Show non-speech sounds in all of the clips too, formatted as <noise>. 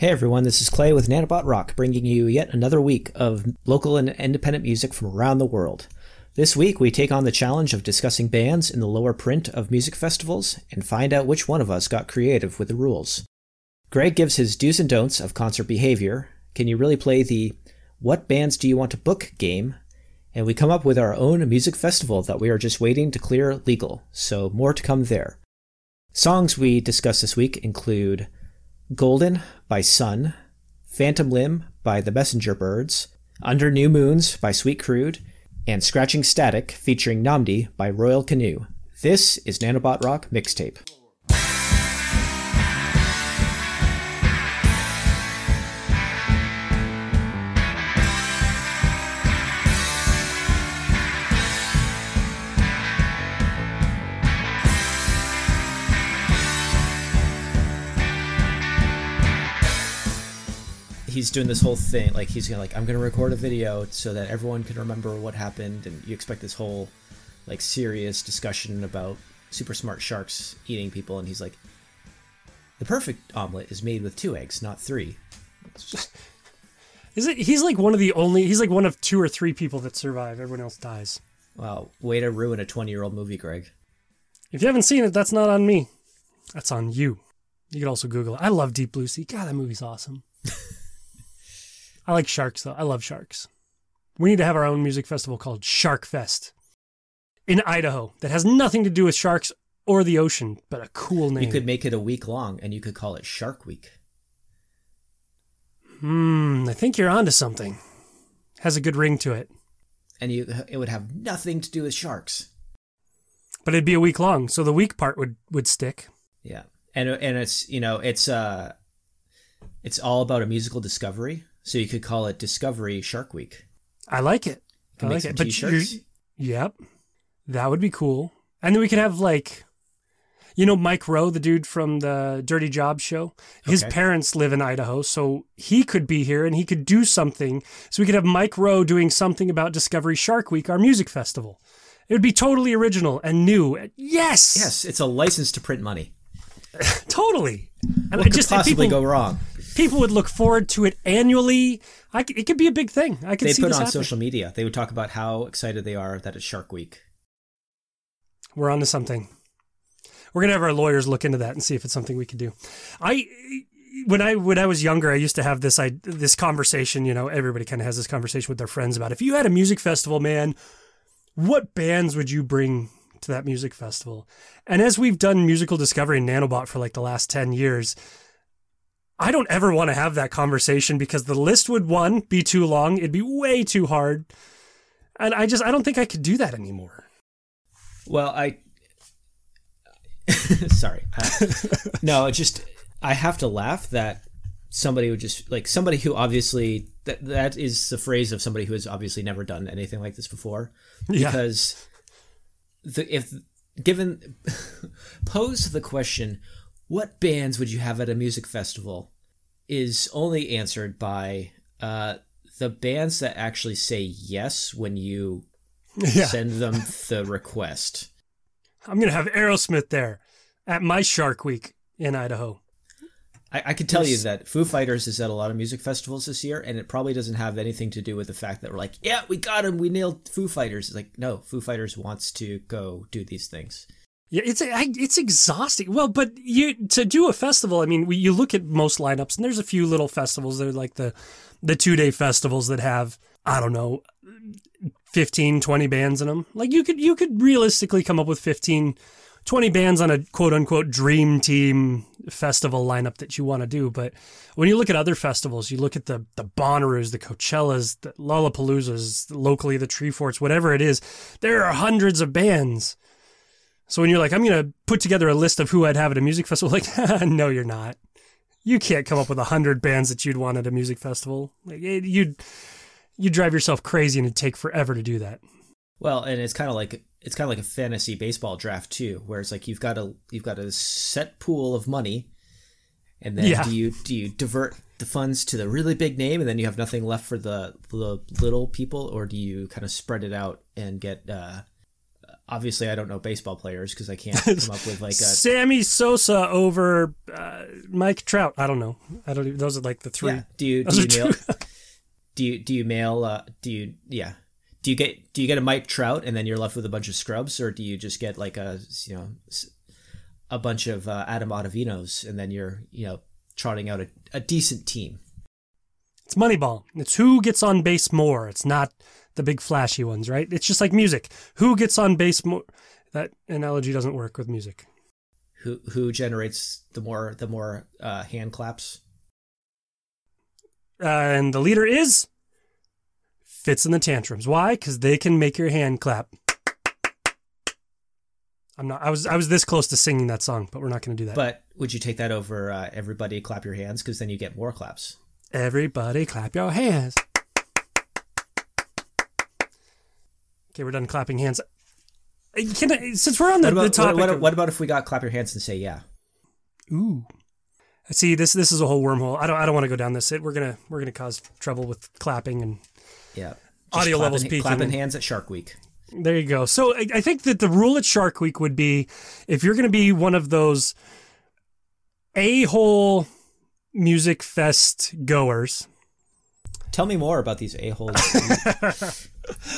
Hey everyone, this is Clay with Nanobot Rock, bringing you yet another week of local and independent music from around the world. This week, we take on the challenge of discussing bands in the lower print of music festivals and find out which one of us got creative with the rules. Greg gives his do's and don'ts of concert behavior. Can you really play the What Bands Do You Want to Book game? And we come up with our own music festival that we are just waiting to clear legal, so more to come there. Songs we discuss this week include Golden by Sun, Phantom Limb by the Messenger Birds, Under New Moons by Sweet Crude, and Scratching Static featuring Nnamdi by Royal Canoe. This is Nanobot Rock Mixtape. He's doing this whole thing like he's gonna like i'm gonna record a video so that everyone can remember what happened and you expect this whole like serious discussion about super smart sharks eating people and he's like the perfect omelet is made with two eggs not three. Is it he's like one of the only he's like one of two or three people that survive. Everyone else dies. Wow. Way to ruin a 20 year old movie greg. If you haven't seen it that's not on me. That's on you. You could also google it. I love deep blue sea. God that movie's awesome <laughs> I like sharks though. I love sharks. We need to have our own music festival called Shark Fest in Idaho that has nothing to do with sharks or the ocean, but a cool name. You could make it a week long and you could call it Shark Week. Hmm, I think you're onto something. Has a good ring to it. And you it would have nothing to do with sharks. But it'd be a week long, so the week part would would stick. Yeah. And and it's, you know, it's uh it's all about a musical discovery so you could call it Discovery Shark Week. I like it. I like it. But yep, that would be cool. And then we could have like, you know, Mike Rowe, the dude from the Dirty Job show. His okay. parents live in Idaho, so he could be here and he could do something. So we could have Mike Rowe doing something about Discovery Shark Week, our music festival. It would be totally original and new. Yes. Yes, it's a license to print money. <laughs> totally. And what could just, possibly people, go wrong? People would look forward to it annually. I, it could be a big thing. I could they see put on happening. social media. They would talk about how excited they are that it's Shark Week. We're on to something. We're gonna have our lawyers look into that and see if it's something we can do. I when I when I was younger, I used to have this I, this conversation. You know, everybody kind of has this conversation with their friends about if you had a music festival, man, what bands would you bring to that music festival? And as we've done musical discovery in Nanobot for like the last ten years, I don't ever want to have that conversation because the list would one be too long. It'd be way too hard. And I just I don't think I could do that anymore. Well, I <laughs> sorry. Uh, <laughs> no, just I have to laugh that somebody would just like somebody who obviously that that is the phrase of somebody who has obviously never done anything like this before because yeah. the if given <laughs> pose the question what bands would you have at a music festival is only answered by uh, the bands that actually say yes when you <laughs> yeah. send them the request. I'm going to have Aerosmith there at my Shark Week in Idaho. I, I can tell you that Foo Fighters is at a lot of music festivals this year, and it probably doesn't have anything to do with the fact that we're like, yeah, we got him, we nailed Foo Fighters. It's like, no, Foo Fighters wants to go do these things. Yeah, it's it's exhausting. Well, but you to do a festival. I mean, we, you look at most lineups, and there's a few little festivals that are like the the two day festivals that have I don't know 15, 20 bands in them. Like you could you could realistically come up with 15, 20 bands on a quote unquote dream team festival lineup that you want to do. But when you look at other festivals, you look at the the Bonnaroos, the Coachellas, the Lollapaloozas, locally the Treeforts, whatever it is, there are hundreds of bands so when you're like, I'm going to put together a list of who I'd have at a music festival, <laughs> like, <laughs> no, you're not. You can't come up with a hundred bands that you'd want at a music festival. Like, it, you'd you drive yourself crazy, and it'd take forever to do that. Well, and it's kind of like it's kind of like a fantasy baseball draft too, where it's like you've got a you've got a set pool of money, and then yeah. do you do you divert the funds to the really big name, and then you have nothing left for the the little people, or do you kind of spread it out and get uh, obviously I don't know baseball players because I can't <laughs> come up with like a Sammy Sosa over uh, Mike Trout. I don't know. I don't. Even, those are like the three. yeah. Do you do you mail <laughs> do you do you mail uh do you yeah do you get do you get a Mike Trout and then you're left with a bunch of scrubs or do you just get like a you know a bunch of uh, Adam Ottavinos and then you're you know trotting out a, a decent team. It's Moneyball. It's who gets on base more. It's not the big flashy ones, right? It's just like music. Who gets on base more? That analogy doesn't work with music. Who who generates the more the more uh, hand claps? Uh, and the leader is Fitz and the Tantrums. Why? Because they can make your hand clap. I'm not. I was. I was this close to singing that song, but we're not going to do that. But would you take that over uh, everybody clap your hands because then you get more claps? Everybody, clap your hands. Okay, we're done clapping hands. Uh, Can I, since we're on the, What about, the topic, what, what, what about if we got clap your hands and say yeah? Ooh. See, this this is a whole wormhole. I don't I don't want to go down this. It, we're gonna we're gonna cause trouble with clapping and Yeah. Audio clapping- levels peaking Clapping hands at Shark Week. there you go. So I, I think that the rule at Shark Week would be if you're gonna be one of those a hole music fest goers. Tell me more about these a holes. <laughs>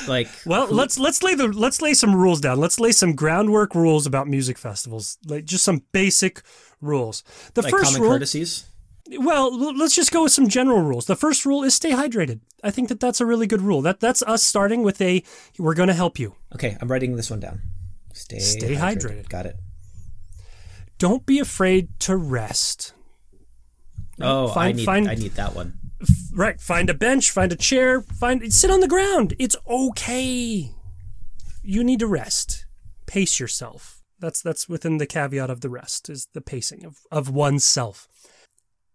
like, Well, let's let's lay the let's lay some rules down. Let's lay some groundwork rules about music festivals, like just some basic rules. The like first common rule, courtesies. well, let's just go with some general rules. The first rule is stay hydrated. I think that that's a really good rule. That that's us starting with a we're going to help you. Okay, I'm writing this one down. Stay, Stay hydrated. Got it. Don't be afraid to rest. Oh, I need find- I need that one. Right, find a bench, find a chair, find sit on the ground. It's okay. You need to rest. Pace yourself. That's that's within the caveat of the rest is the pacing of, of oneself.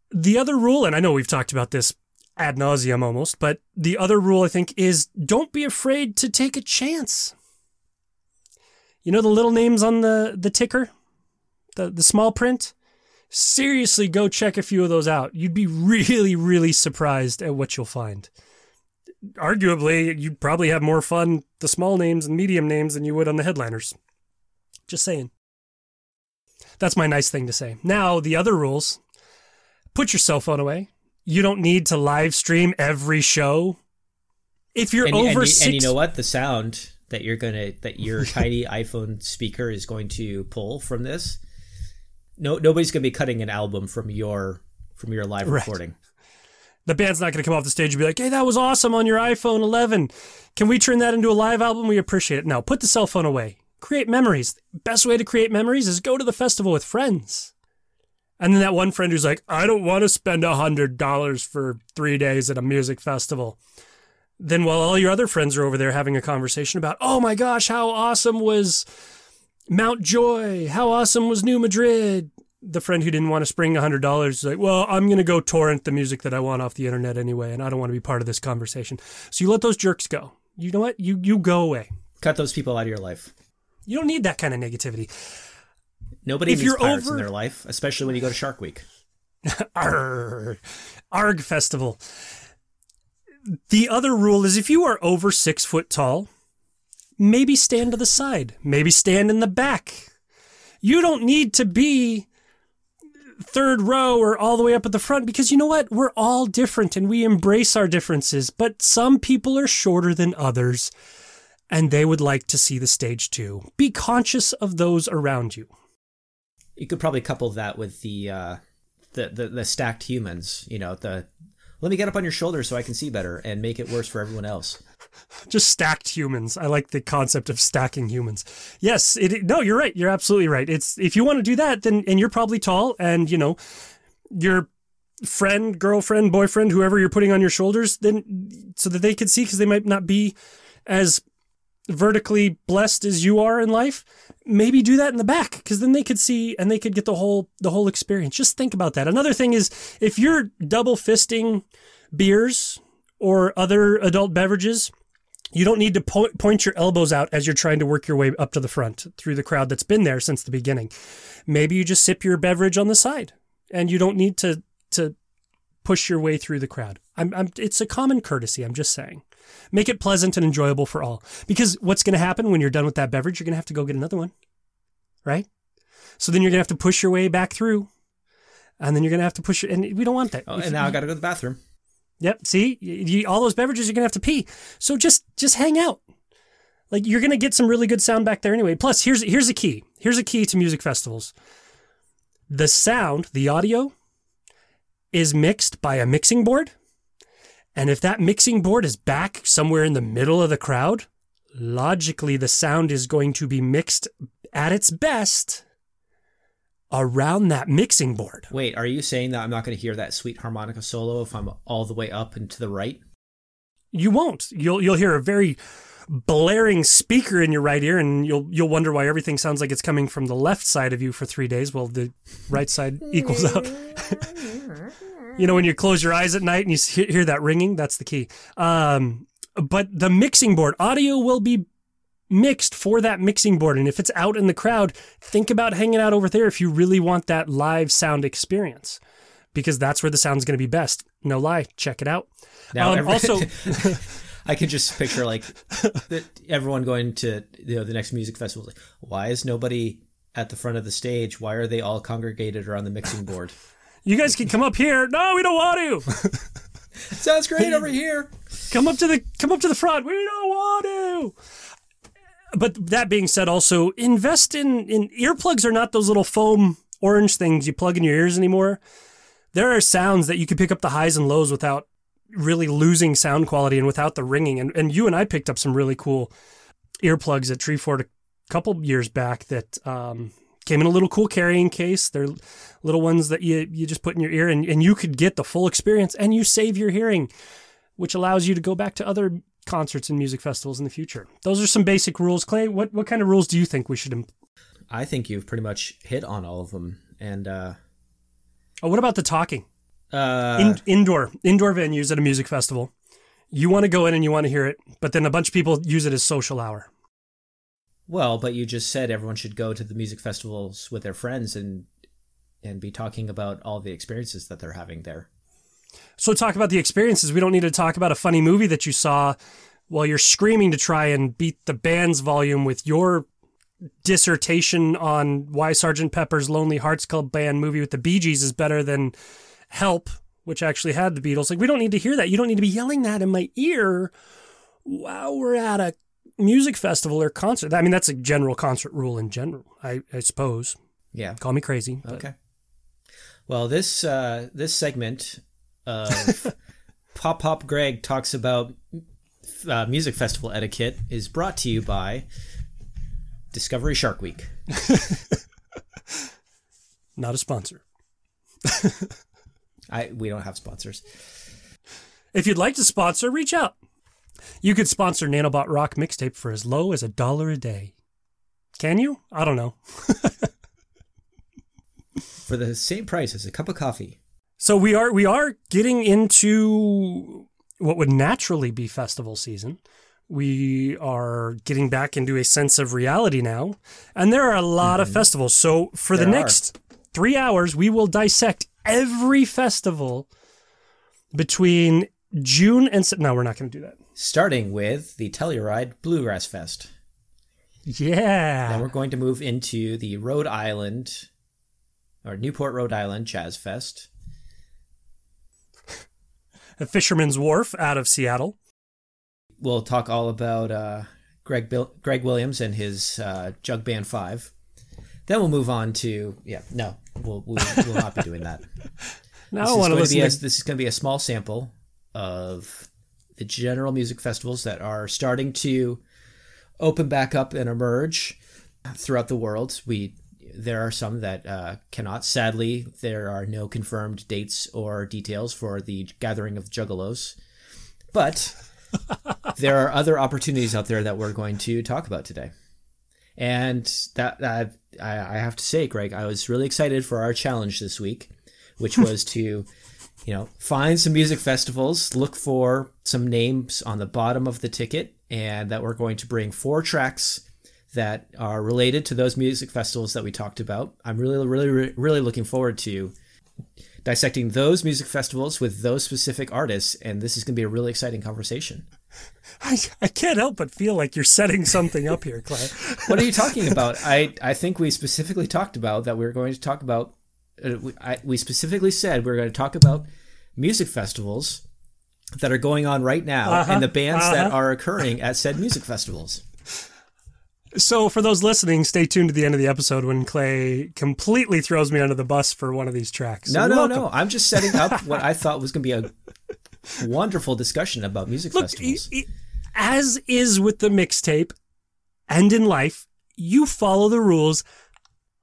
The other rule, and I know we've talked about this ad nauseum almost, but the other rule I think is don't be afraid to take a chance. You know the little names on the, the ticker? The the small print? Seriously go check a few of those out. You'd be <laughs> really, really surprised at what you'll find. Arguably, you'd probably have more fun the small names and medium names than you would on the headliners. Just saying. That's my nice thing to say. Now, the other rules put your cell phone away. You don't need to live stream every show. If you're And, over and, you- six, and you know what? The sound that you're gonna that your <laughs> tiny iPhone speaker is going to pull from this. No, nobody's gonna be cutting an album from your from your live Right. recording. the band's not going to come off the stage and be like, hey, that was awesome on your iPhone 11. Can we turn that into a live album? We appreciate it. No, put the cell phone away. Create memories. Best way to create memories is go to the festival with friends. And then that one friend who's like, I don't want to spend a $100 for three days at a music festival. Then while all your other friends are over there having a conversation about, oh my gosh, how awesome was Mount Joy? How awesome was New Madrid? the friend who didn't want to spring a hundred dollars is like, well, I'm gonna go torrent the music that I want off the internet anyway, and I don't want to be part of this conversation. So you let those jerks go. You know what? You you go away. Cut those people out of your life. You don't need that kind of negativity. Nobody If needs you're pirates over- in their life, especially when you go to Shark Week. <laughs> Arg, Arg Festival. The other rule is if you are over six foot tall, maybe stand to the side, maybe stand in the back. You don't need to be third row or all the way up at the front because you know what? We're all different and we embrace our differences, but some people are shorter than others and they would like to see the stage too. Be conscious of those around you. You could probably couple that with the uh, the, the the stacked humans. You know, the let me get up on your shoulders so I can see better, and make it worse for everyone else. Just stacked humans. I like the concept of stacking humans. Yes, it no, you're right. You're absolutely right. It's if you want to do that, then and you're probably tall, and you know your friend, girlfriend, boyfriend, whoever you're putting on your shoulders, then so that they can see because they might not be as vertically blessed as you are in life maybe do that in the back because then they could see and they could get the whole the whole experience just think about that another thing is if you're double fisting beers or other adult beverages you don't need to po- point your elbows out as you're trying to work your way up to the front through the crowd that's been there since the beginning. Maybe you just sip your beverage on the side, and you don't need to to push your way through the crowd. I'm, I'm it's a common courtesy. I'm just saying. Make it pleasant and enjoyable for all. Because what's going to happen when you're done with that beverage, you're going to have to go get another one, right? So then you're going to have to push your way back through, and then you're going to have to push it. And we don't want that. Oh, and now I got to go to the bathroom. Yep. See, you, all those beverages, you're to have to pee. So just just hang out. Like you're to get some really good sound back there anyway. Plus, here's here's a key. Here's a key to music festivals. The sound, the audio, is mixed by a mixing board. And if that mixing board is back somewhere in the middle of the crowd, logically the sound is going to be mixed at its best around that mixing board. Wait, are you saying that I'm not going to hear that sweet harmonica solo if I'm all the way up and to the right? You won't. You'll you'll hear a very blaring speaker in your right ear and you'll you'll wonder why everything sounds like it's coming from the left side of you for 3 days well the right side <laughs> equals out. <laughs> you know when you close your eyes at night and you hear that ringing, that's the key. Um, but the mixing board audio will be mixed for that mixing board. And if it's out in the crowd, think about hanging out over there if you really want that live sound experience, because that's where the sound's going to be best. No lie, check it out. Now, um, every- also. <laughs> I can just picture like everyone going to you know the next music festival. Like, why is nobody at the front of the stage? Why are they all congregated around the mixing board? you guys can come up here. No, we don't want to. <laughs> Sounds great over here. Come up to the come up to the front. We don't want to but that being said, also invest in in earplugs are not those little foam orange things you plug in your ears anymore. There are sounds that you can pick up the highs and lows without really losing sound quality and without the ringing. And and you and I picked up some really cool earplugs at Treefort a couple years back that um, came in a little cool carrying case. They're little ones that you you just put in your ear and, and you could get the full experience and you save your hearing, which allows you to go back to other concerts and music festivals in the future. Those are some basic rules. Clay, what, what kind of rules do you think we should? Imp- I think you've pretty much hit on all of them. And uh, oh, what about the talking? Uh, in, indoor indoor venues at a music festival. You want to go in and you want to hear it, but then a bunch of people use it as social hour. Well, but you just said everyone should go to the music festivals with their friends and and be talking about all the experiences that they're having there. So talk about the experiences. We don't need to talk about a funny movie that you saw while you're screaming to try and beat the band's volume with your dissertation on why Sergeant Pepper's Lonely Hearts Club Band movie with the Bee Gees is better than Help, which actually had the Beatles. Like we don't need to hear that. You don't need to be yelling that in my ear while we're at a music festival or concert. I mean, that's a general concert rule in general, I, I suppose. Yeah. Call me crazy. But. Okay. Well, this uh, this segment of Pop Pop Greg talks about uh, music festival etiquette is brought to you by Discovery Shark Week. <laughs> Not a sponsor. I we don't have sponsors. If you'd like to sponsor, reach out. You could sponsor Nanobot Rock mixtape for as low as a dollar a day. Can you? I don't know. <laughs> for the same price as a cup of coffee. So we are we are getting into what would naturally be festival season. We are getting back into a sense of reality now, and there are a lot mm-hmm. of festivals. So for there the next are. three hours, we will dissect every festival between June and no, we're not going to do that. Starting with the Telluride Bluegrass Fest. Yeah. Then we're going to move into the Rhode Island or Newport, Rhode Island Jazz Fest Fisherman's Wharf out of Seattle. We'll talk all about uh, Greg Bill- Greg Williams and his uh, Jug Band Five. Then we'll move on to yeah no we'll we'll, we'll not be doing that. <laughs> this I want to listen. To this is going to be a small sample of the general music festivals that are starting to open back up and emerge throughout the world. We there are some that uh, cannot. Sadly, there are no confirmed dates or details for the gathering of Juggalos. But <laughs> there are other opportunities out there that we're going to talk about today. And that, that I, I have to say, Greg, I was really excited for our challenge this week, which <laughs> was to, you know, find some music festivals, look for some names on the bottom of the ticket, and that we're going to bring four tracks that are related to those music festivals that we talked about. I'm really, really, really looking forward to dissecting those music festivals with those specific artists, and this is going to be a really exciting conversation. I, I can't help but feel like you're setting something up here, Clay. <laughs> what are you talking about? I, I think we specifically talked about that we are going to talk about. Uh, we, I, we specifically said we are going to talk about music festivals that are going on right now Uh-huh, and the bands that uh-huh. are occurring at said music festivals. So, for those listening, stay tuned to the end of the episode when Clay completely throws me under the bus for one of these tracks. No, no, welcome. no. I'm just setting up <laughs> what I thought was going to be a wonderful discussion about music Look, festivals. i- i- as is with the mixtape and in life, you follow the rules.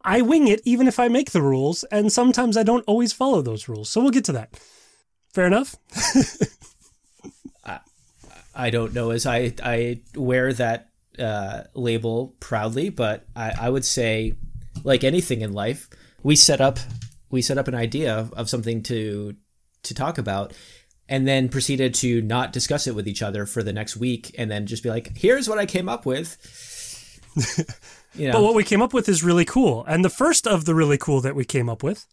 I wing it even if I make the rules, and sometimes I don't always follow those rules. So we'll get to that. Fair enough? <laughs> I don't know as I I wear that uh, label proudly, but I, I would say, like anything in life, we set up we set up an idea of, of something to to talk about, and then proceeded to not discuss it with each other for the next week, and then just be like, "Here's what I came up with." <laughs> you know, But what we came up with is really cool. And the first of the really cool that we came up with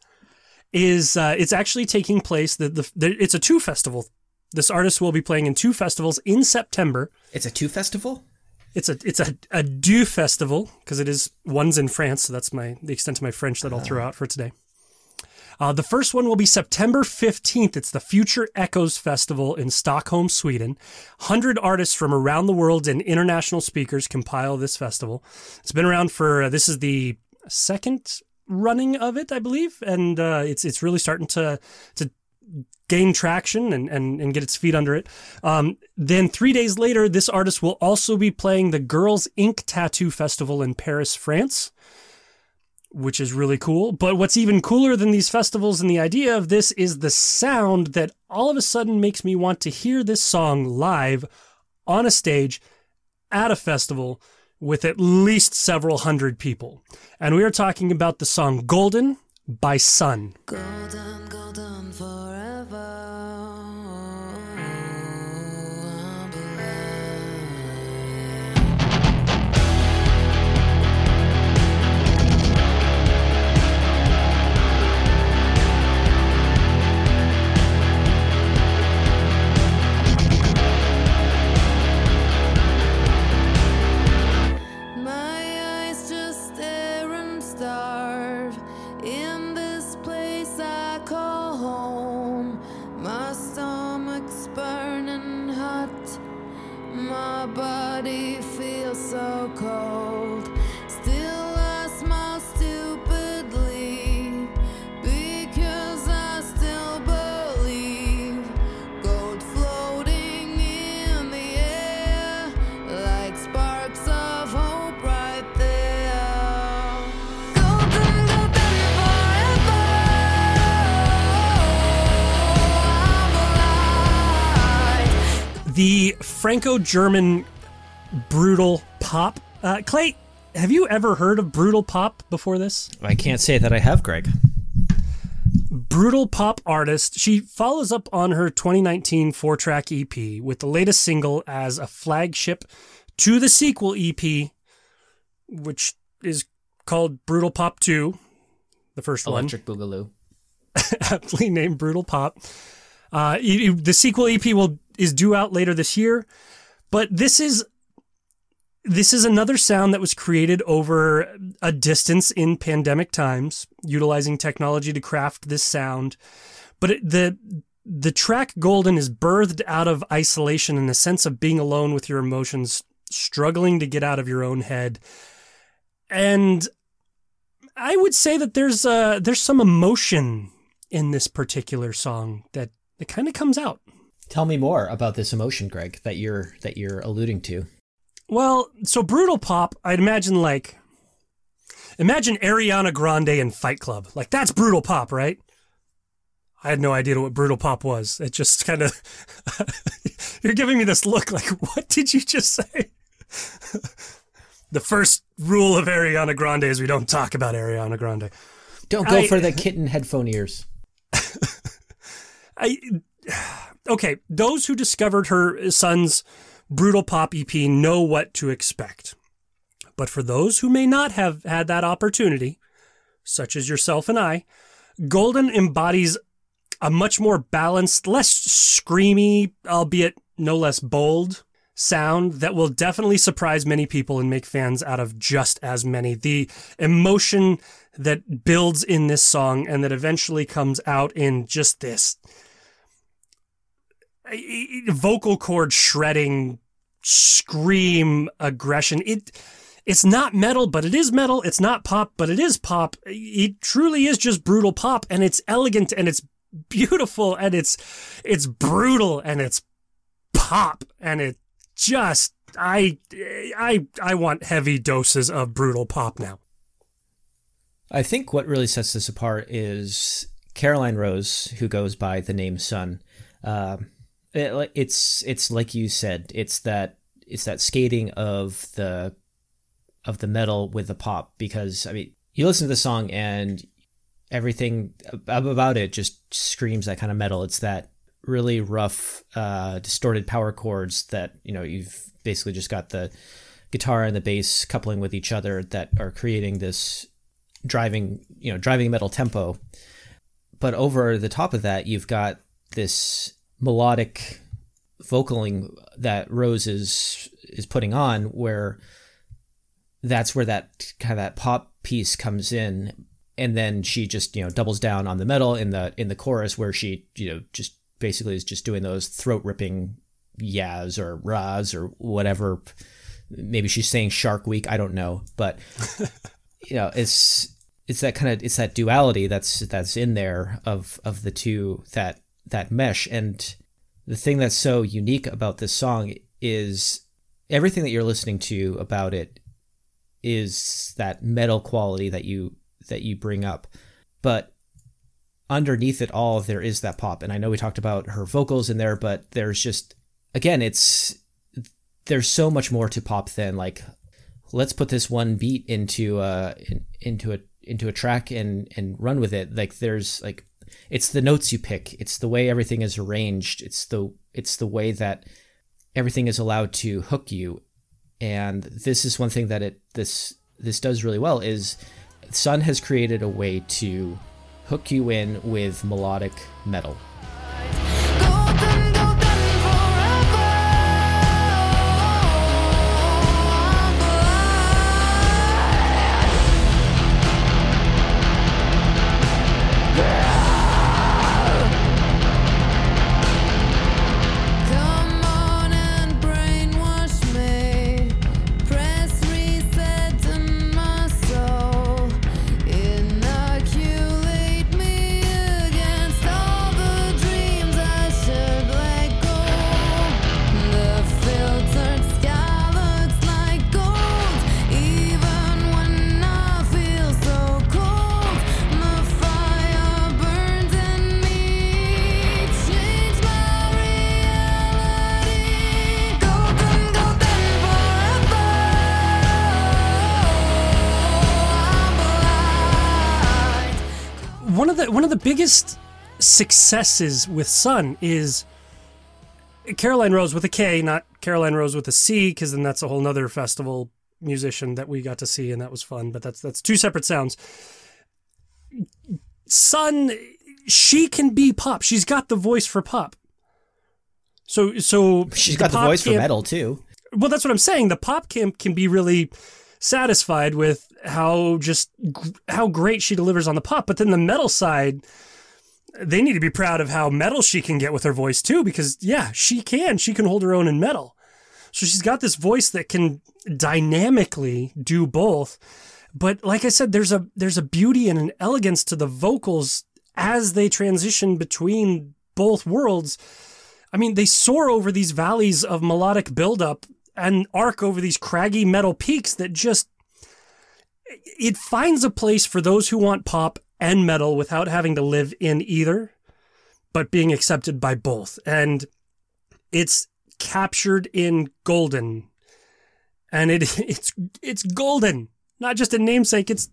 is uh, it's actually taking place. The, the, the, it's a two festival. This artist will be playing in two festivals in September. it's a two festival. It's a it's a, a deux festival because it is one's in France, so that's my the extent of my French that I'll throw out for today. Uh, the first one will be September 15th. It's the Future Echoes Festival in Stockholm, Sweden. 100 artists from around the world and international speakers compile this festival. It's been around for, uh, this is the second running of it, I believe. And uh, it's it's really starting to, to gain traction and, and, and get its feet under it. Um, then three days later, this artist will also be playing the Girls Ink Tattoo Festival in Paris, France which is really cool. But what's even cooler than these festivals and the idea of this is the sound that all of a sudden makes me want to hear this song live on a stage at a festival with at least several hundred people. And we are talking about the song Golden by Sun. Golden, golden so cold. Still, I smile stupidly because I still believe gold floating in the air like sparks of hope right there. Golden, golden forever. I'm alive. The Franco German brutal pop. Uh, Clay, have you ever heard of brutal pop before this? I can't say that I have, Greg. brutal pop artist. She follows up on her 2019 four track EP with the latest single as a flagship to the sequel EP, which is called Brutal Pop 2, the first Electric Boogaloo. <laughs> aptly named Brutal Pop. Uh, the sequel EP will is due out later this year, but this is this is another sound that was created over a distance in pandemic times, utilizing technology to craft this sound. But it, the the track Golden is birthed out of isolation and a sense of being alone with your emotions, struggling to get out of your own head. And I would say that there's uh there's some emotion in this particular song that it kind of comes out. Tell me more about this emotion, Greg, that you're that you're alluding to. Well, so brutal pop, I'd imagine like imagine Ariana Grande in Fight Club. Like that's brutal pop, right? I had no idea what brutal pop was. It just <laughs> kind of You're giving me this look like <laughs> what did you just say? <laughs> the first rule of Ariana Grande is we don't talk about Ariana Grande. Don't go I- for the kitten headphone ears. I okay, those who discovered her Sun's brutal pop EP know what to expect. But for those who may not have had that opportunity, such as yourself and I, Golden embodies a much more balanced, less screamy, albeit no less bold sound that will definitely surprise many people and make fans out of just as many. The emotion that builds in this song and that eventually comes out in just this vocal cord shredding scream aggression. It it's not metal, but it is metal. It's not pop, but it is pop. It truly is just brutal pop and it's elegant and it's beautiful and it's it's brutal and it's pop and it just I I I want heavy doses of brutal pop now. I think what really sets this apart is Caroline Rose, who goes by the name Sun. Uh, it, it's it's like you said, it's that it's that skating of the of the metal with the pop because I mean you listen to the song and everything about it just screams that kind of metal. It's that really rough, uh, distorted power chords that you know you've basically just got the guitar and the bass coupling with each other that are creating this driving you know driving metal tempo. But over the top of that, you've got this melodic vocaling that Rose is is putting on, where that's where that kind of that pop piece comes in, and then she just you know doubles down on the metal in the in the chorus where she you know just basically is just doing those throat ripping yas or ras or whatever. Maybe she's saying Shark Week. I don't know, but <laughs> you know, it's it's that kind of it's that duality that's that's in there of of the two that that mesh. And the thing that's so unique about this song is everything that you're listening to about it is that metal quality that you that you bring up, but underneath it all there is that pop. And i know we talked about her vocals in there but there's just again it's there's so much more to pop than like let's put this one beat into uh in, into a into a track and and run with it. Like there's like it's the notes you pick. It's the way everything is arranged. It's the it's the way that everything is allowed to hook you. And this is one thing that it this this does really well is sun has created a way to hook you in with melodic metal. Successes with Sun is Caroline Rose with a K, not Caroline Rose with a C, because then that's a whole nother festival musician that we got to see, and that was fun. But that's that's two separate sounds. Sun, she can be pop. She's got the voice for pop. So so She's got the voice for metal too. well, that's what I'm saying. The pop camp can be really satisfied with how just how great she delivers on the pop, but then the metal side, they need to be proud of how metal she can get with her voice too, because yeah, she can. She can hold her own in metal. So she's got this voice that can dynamically do both. But like I said, there's a there's a beauty and an elegance to the vocals as they transition between both worlds. I mean, they soar over these valleys of melodic buildup and arc over these craggy metal peaks that just it finds a place for those who want pop and metal without having to live in either, but being accepted by both. And it's captured in golden. And it <laughs> it's it's golden. Not just a namesake, it's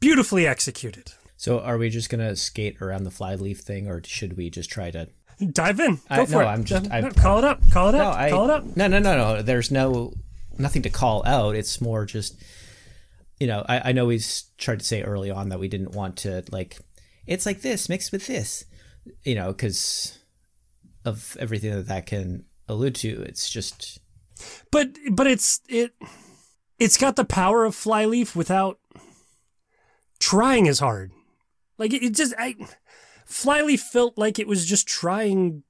beautifully executed. So are we just gonna skate around the Flyleaf thing, or should we just try to? Dive in. Go I- for no, it. I'm just- I- no, call it up. Call it No, up. I, call it up. no, no, no, no. There's no nothing to call out. It's more just, you know, I, I know we tried to say early on that we didn't want to like, it's like this mixed with this, you know, because of everything that that can allude to. It's just but but it's it it's got the power of Flyleaf without trying as hard. Like it, it just I Flyleaf felt like it was just trying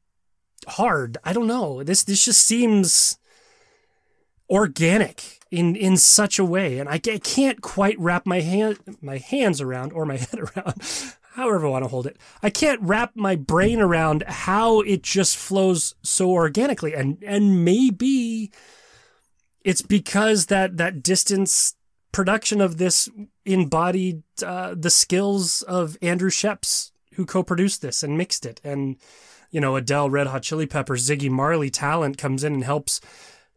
hard. I don't know. This this just seems organic in in such a way, and I, ca- can't quite wrap my hand my hands around or my <laughs> head around, however I want to hold it. I can't wrap my brain around how it just flows so organically, and and maybe it's because that that distance production of this embodied uh, the skills of Andrew Scheps, who co-produced this and mixed it, and you know Adele, Red Hot Chili Peppers, Ziggy Marley talent comes in and helps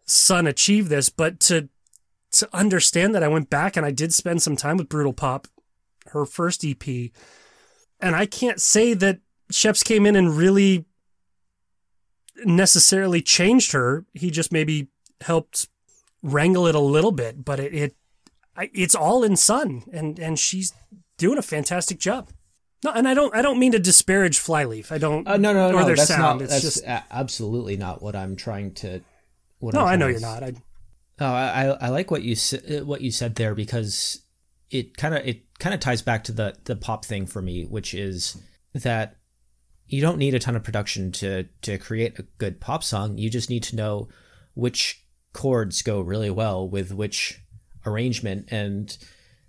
Sun achieve this. But to to understand that, I went back and I did spend some time with Brutal Pop, her first EP, and I can't say that Scheps came in and really necessarily changed her. He just maybe helped wrangle it a little bit, but it, it it's all in Sun, and and she's doing a fantastic job. No, and I don't I don't mean to disparage Flyleaf. I don't. Uh, no, no, or no. their That's sound. not. it's That's just absolutely not what I'm trying to. What no. I know you're not. I, Oh, I I like what you said uh, what you said there because it kind of it kind of ties back to the the pop thing for me, which is that you don't need a ton of production to to create a good pop song. You just need to know which chords go really well with which arrangement and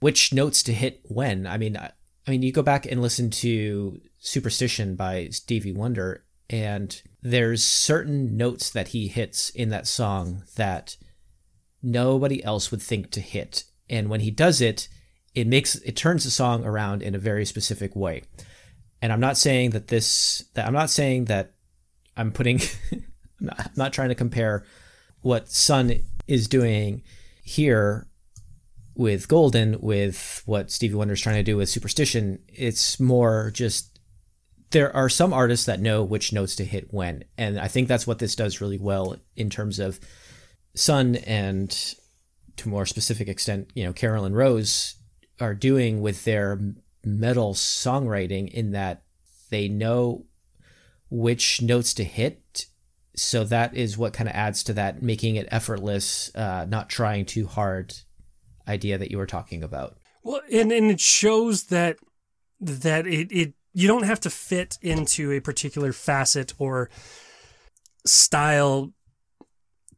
which notes to hit when. I mean, I, I mean, you go back and listen to Superstition by Stevie Wonder, and there's certain notes that he hits in that song that nobody else would think to hit. And when he does it, it makes it turns the song around in a very specific way. And I'm not saying that this that I'm not saying that I'm putting <laughs> I'm not, I'm not trying to compare what Sun is doing here with Golden with what Stevie Wonder's trying to do with Superstition. It's more just there are some artists that know which notes to hit when. And I think that's what this does really well in terms of Sun and to more specific extent, you know, Carolyn Rose are doing with their metal songwriting in that they know which notes to hit. So that is what kind of adds to that, making it effortless, uh, not trying too hard idea that you were talking about. well, and and it shows that that it it you don't have to fit into a particular facet or style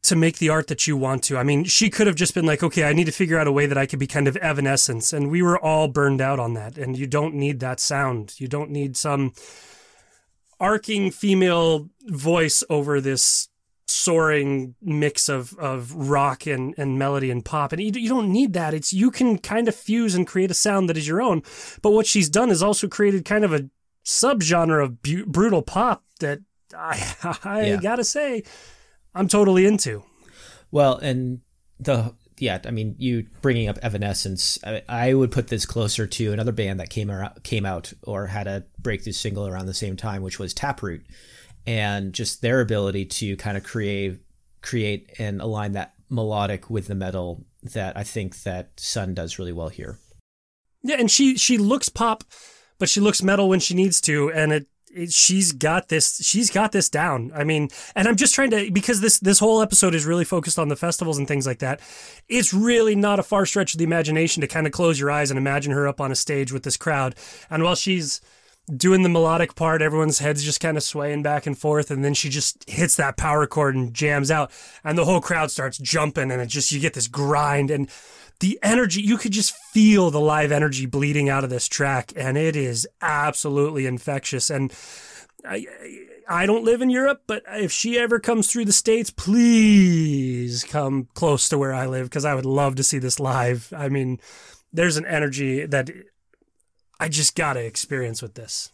to make the art that you want to. I mean, she could have just been like, okay, I need to figure out a way that I could be kind of Evanescence. And we were all burned out on that. And you don't need that sound. You don't need some arcing female voice over this soaring mix of, of rock and, and melody and pop. And you, you don't need that. It's you can kind of fuse and create a sound that is your own. But what she's done is also created kind of a subgenre of bu- brutal pop that I, <laughs> I Yeah. gotta say, I'm totally into. Well, and the yeah, I mean, you bringing up Evanescence, I, I would put this closer to another band that came out, came out or had a breakthrough single around the same time, which was Taproot, and just their ability to kind of create create and align that melodic with the metal that I think that Sun does really well here. Yeah, and she she looks pop, but she looks metal when she needs to, and it, it she's got this she's got this down. I mean, and I'm just trying to because this this whole episode is really focused on the festivals and things like that. It's really not a far stretch of the imagination to kind of close your eyes and imagine her up on a stage with this crowd, and while she's doing the melodic part, everyone's heads just kind of swaying back and forth, and then she just hits that power chord and jams out, and the whole crowd starts jumping, and it just you get this grind and the energy you could just feel the live energy bleeding out of this track and it is absolutely infectious and I, I don't live in Europe, but if she ever comes through the states, please come close to where I live because I would love to see this live. I mean, there's an energy that I just gotta experience with this.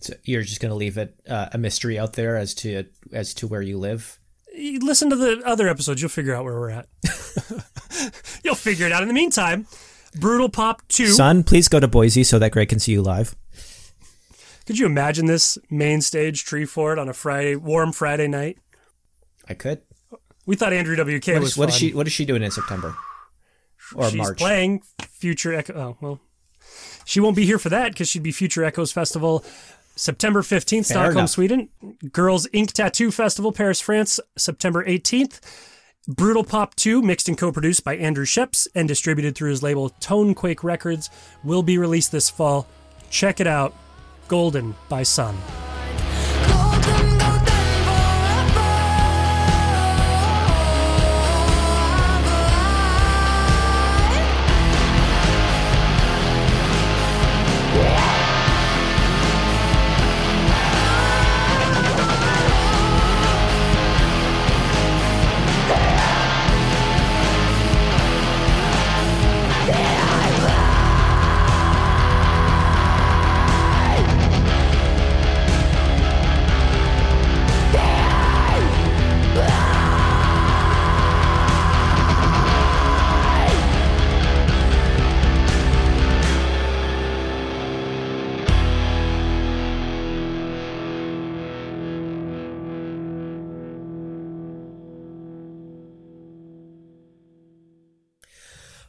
So you're just going to leave it uh, a mystery out there as to as to where you live. You Listen to the other episodes, you'll figure out where we're at. <laughs> you'll figure it out. In the meantime, Brutal Pop 2. Sun, please go to Boise so that Greg can see you live. Could you imagine this main stage Treefort on a Friday, warm Friday night? I could. We thought Andrew WK What was is, what is fun. she? What is she doing in September or She's March? playing Future Echo. Oh well, she won't be here for that because she'd be Future Echoes Festival, September fifteenth, Fair Stockholm, enough. Sweden. Girls Ink Tattoo Festival, Paris, France, September eighteenth, Brutal Pop 2, mixed and co produced by Andrew Scheps and distributed through his label Tonequake Records, will be released this fall. Check it out Golden by Sun.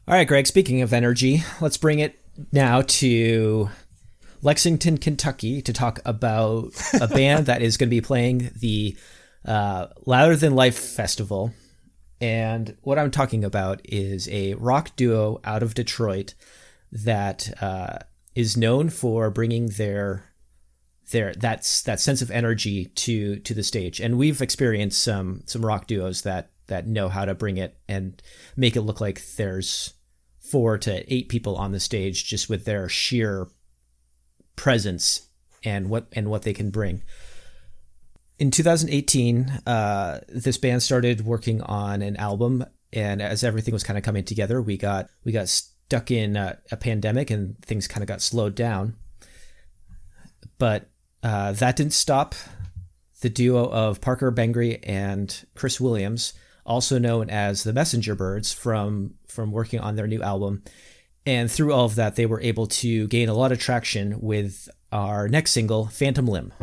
All right, Greg, speaking of energy, let's bring it now to Lexington, Kentucky to talk about a <laughs> band that is going to be playing the uh, Louder Than Life Festival. And what I'm talking about is a rock duo out of Detroit that uh, is known for bringing their their that's that sense of energy to to the stage. And we've experienced some some rock duos that that know how to bring it and make it look like there's four to eight people on the stage just with their sheer presence and what and what they can bring. In 2018, uh, this band started working on an album, and as everything was kind of coming together, we got we got stuck in uh, a pandemic, and things kind of got slowed down. But uh, that didn't stop the duo of Parker Bengry and Chris Williams, also known as the Messenger Birds, from from working on their new album. And through all of that, they were able to gain a lot of traction with our next single, Phantom Limb.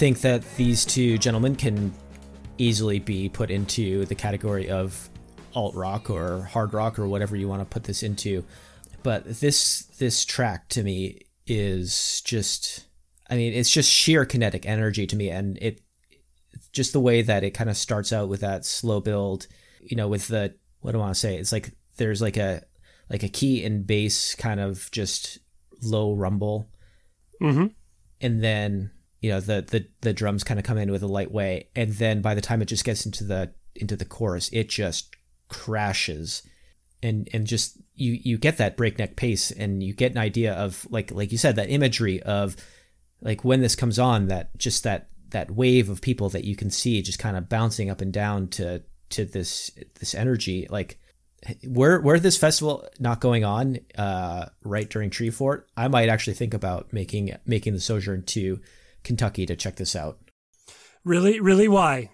Think that these two gentlemen can easily be put into the category of alt rock or hard rock or whatever you want to put this into. But this this track to me is just I mean it's just sheer kinetic energy to me and it just the way that it kind of starts out with that slow build, you know, with the what do I want to say? It's like there's like a like a key and bass kind of just low rumble Mm-hmm. and then you know the the the drums kind of come in with a light way and then by the time it just gets into the into the chorus it just crashes. And and just you you get that breakneck pace and you get an idea of like like you said that imagery of like when this comes on that just that that wave of people that you can see just kind of bouncing up and down to to this this energy. Like were were this festival not going on uh, right during Treefort, I might actually think about making making the sojourn to Kentucky to check this out. Really, really, why?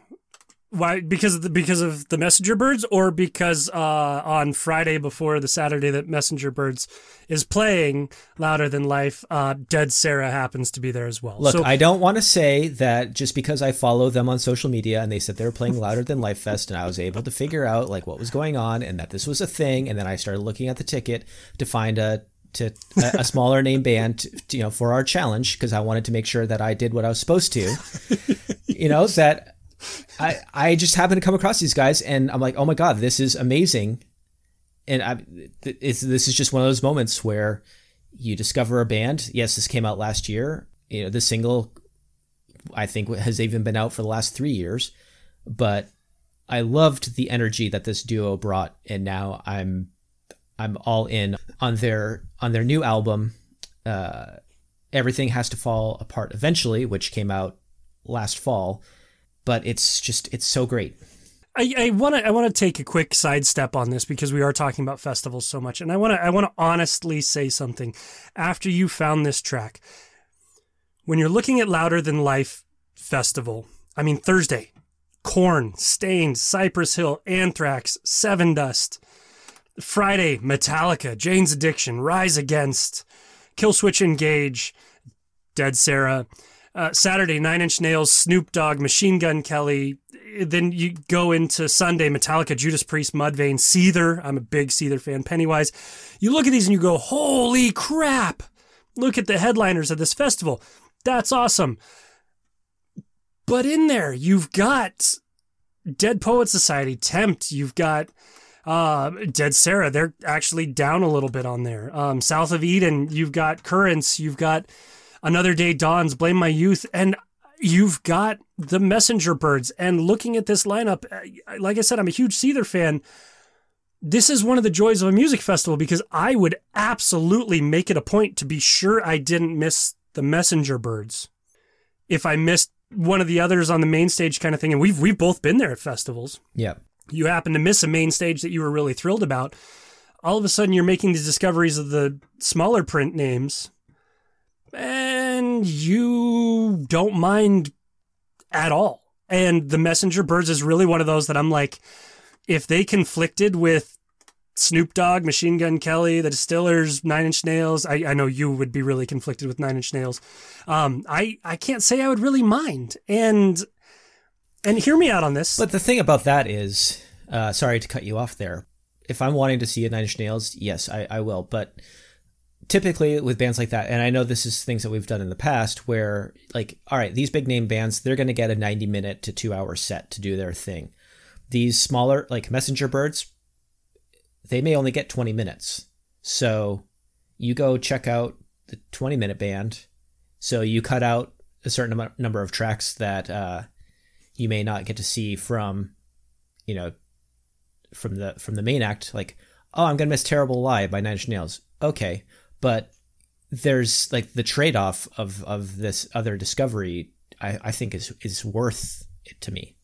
Why? Because of the because of the messenger birds, or because uh, on Friday before the Saturday that messenger birds is playing louder than life, uh, Dead Sara happens to be there as well. Look, so, I don't want to say that just because I follow them on social media and they said they were playing louder than Life Fest and I was able to figure out like what was going on and that this was a thing and then I started looking at the ticket to find a to a, a smaller name band to, you know for our challenge because I wanted to make sure that I did what I was supposed to. <laughs> you know that I I just happened to come across these guys and I'm like, "Oh my god, this is amazing." And I it's this is just one of those moments where you discover a band. Yes, this came out last year you know the single I think has even been out for the last three years, but I loved the energy that this duo brought, and now I'm I'm all in on their on their new album. Uh, Everything has to fall apart eventually, which came out last fall, but it's just it's so great. I, want to I want to take a quick sidestep on this because we are talking about festivals so much, and I want to I want to honestly say something. After you found this track, when you're looking at Louder Than Life festival, I mean Thursday, Korn, Staind, Cypress Hill, Anthrax, Sevendust. Friday, Metallica, Jane's Addiction, Rise Against, Killswitch Engage, Dead Sara. Uh, Saturday, Nine Inch Nails, Snoop Dogg, Machine Gun Kelly. Then you go into Sunday, Metallica, Judas Priest, Mudvayne, Seether. I'm a big Seether fan. Pennywise. You look at these and you go, holy crap! Look at the headliners of this festival. That's awesome. But in there, you've got Dead Poet Society, Tempt. You've got uh, Dead Sara. They're actually down a little bit on there. Um, South of Eden, you've got Currents. You've got Another Day Dawns, Blame My Youth, and you've got the Messenger Birds. And looking at this lineup, uh, like I said, I'm a huge Seether fan. This is one of the joys of a music festival because I would absolutely make it a point to be sure I didn't miss the Messenger Birds. If I missed one of the others on the main stage kind of thing, and we've we've both been there at festivals Yeah. You happen to miss a main stage that you were really thrilled about, all of a sudden you're making these discoveries of the smaller print names, and you don't mind at all. And the Messenger Birds is really one of those that I'm like, if they conflicted with Snoop Dogg, Machine Gun Kelly, the Distillers, Nine Inch Nails, I, I know you would be really conflicted with Nine Inch Nails. Um, I I can't say I would really mind. And and hear me out on this. But the thing about that is, uh, sorry to cut you off there. If I'm wanting to see a Nine Inch Nails, yes, I, I will. But typically with bands like that, and I know this is things that we've done in the past, where like, all right, these big name bands, they're going to get a 90 minute to two hour set to do their thing. These smaller, like Messenger Birds, they may only get 20 minutes. So you go check out the 20 minute band. So you cut out a certain number of tracks that uh, you may not get to see from, you know, from the from the main act. Like, oh, I'm gonna miss "Terrible Lie" by Nine Inch Nails. Okay, but there's like the trade off of of this other discovery. I, I think is is worth it to me.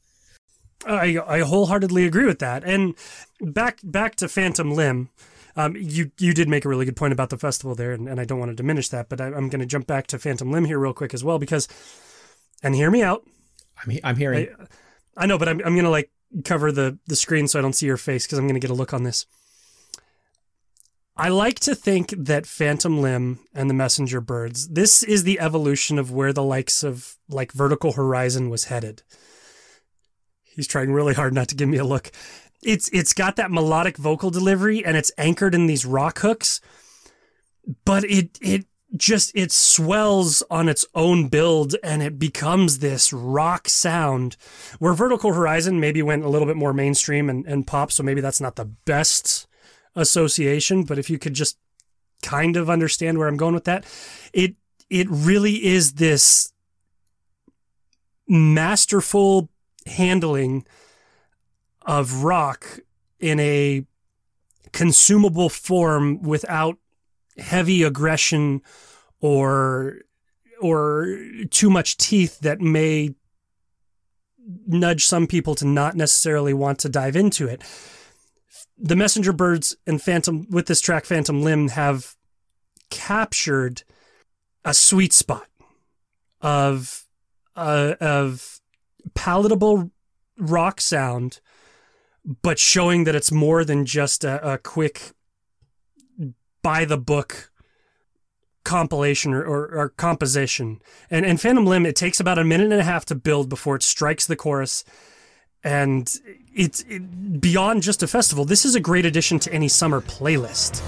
I I wholeheartedly agree with that. And back back to Phantom Limb. Um, you you did make a really good point about the festival there, and, and I don't want to diminish that, but I, I'm going to jump back to Phantom Limb here real quick as well because, and hear me out. I'm I'm hearing. I know, but I'm I'm going to like cover the the screen so I don't see your face because I'm going to get a look on this. I like to think that Phantom Limb and the Messenger Birds, this is the evolution of where the likes of like Vertical Horizon was headed. He's trying really hard not to give me a look. It's it's got that melodic vocal delivery and it's anchored in these rock hooks, but it it just it swells on its own build and it becomes this rock sound where Vertical Horizon maybe went a little bit more mainstream and, and pop, so maybe that's not the best association, but if you could just kind of understand where I'm going with that, it it really is this masterful handling of rock in a consumable form without heavy aggression or or too much teeth that may nudge some people to not necessarily want to dive into it. The messenger birds and phantom with this track phantom limb have captured a sweet spot of uh, of palatable rock sound but showing that it's more than just a, a quick by the book compilation or, or, or composition and and phantom limb it takes about a minute and a half to build before it strikes the chorus and it's it, beyond just a festival. This is a great addition to any summer playlist.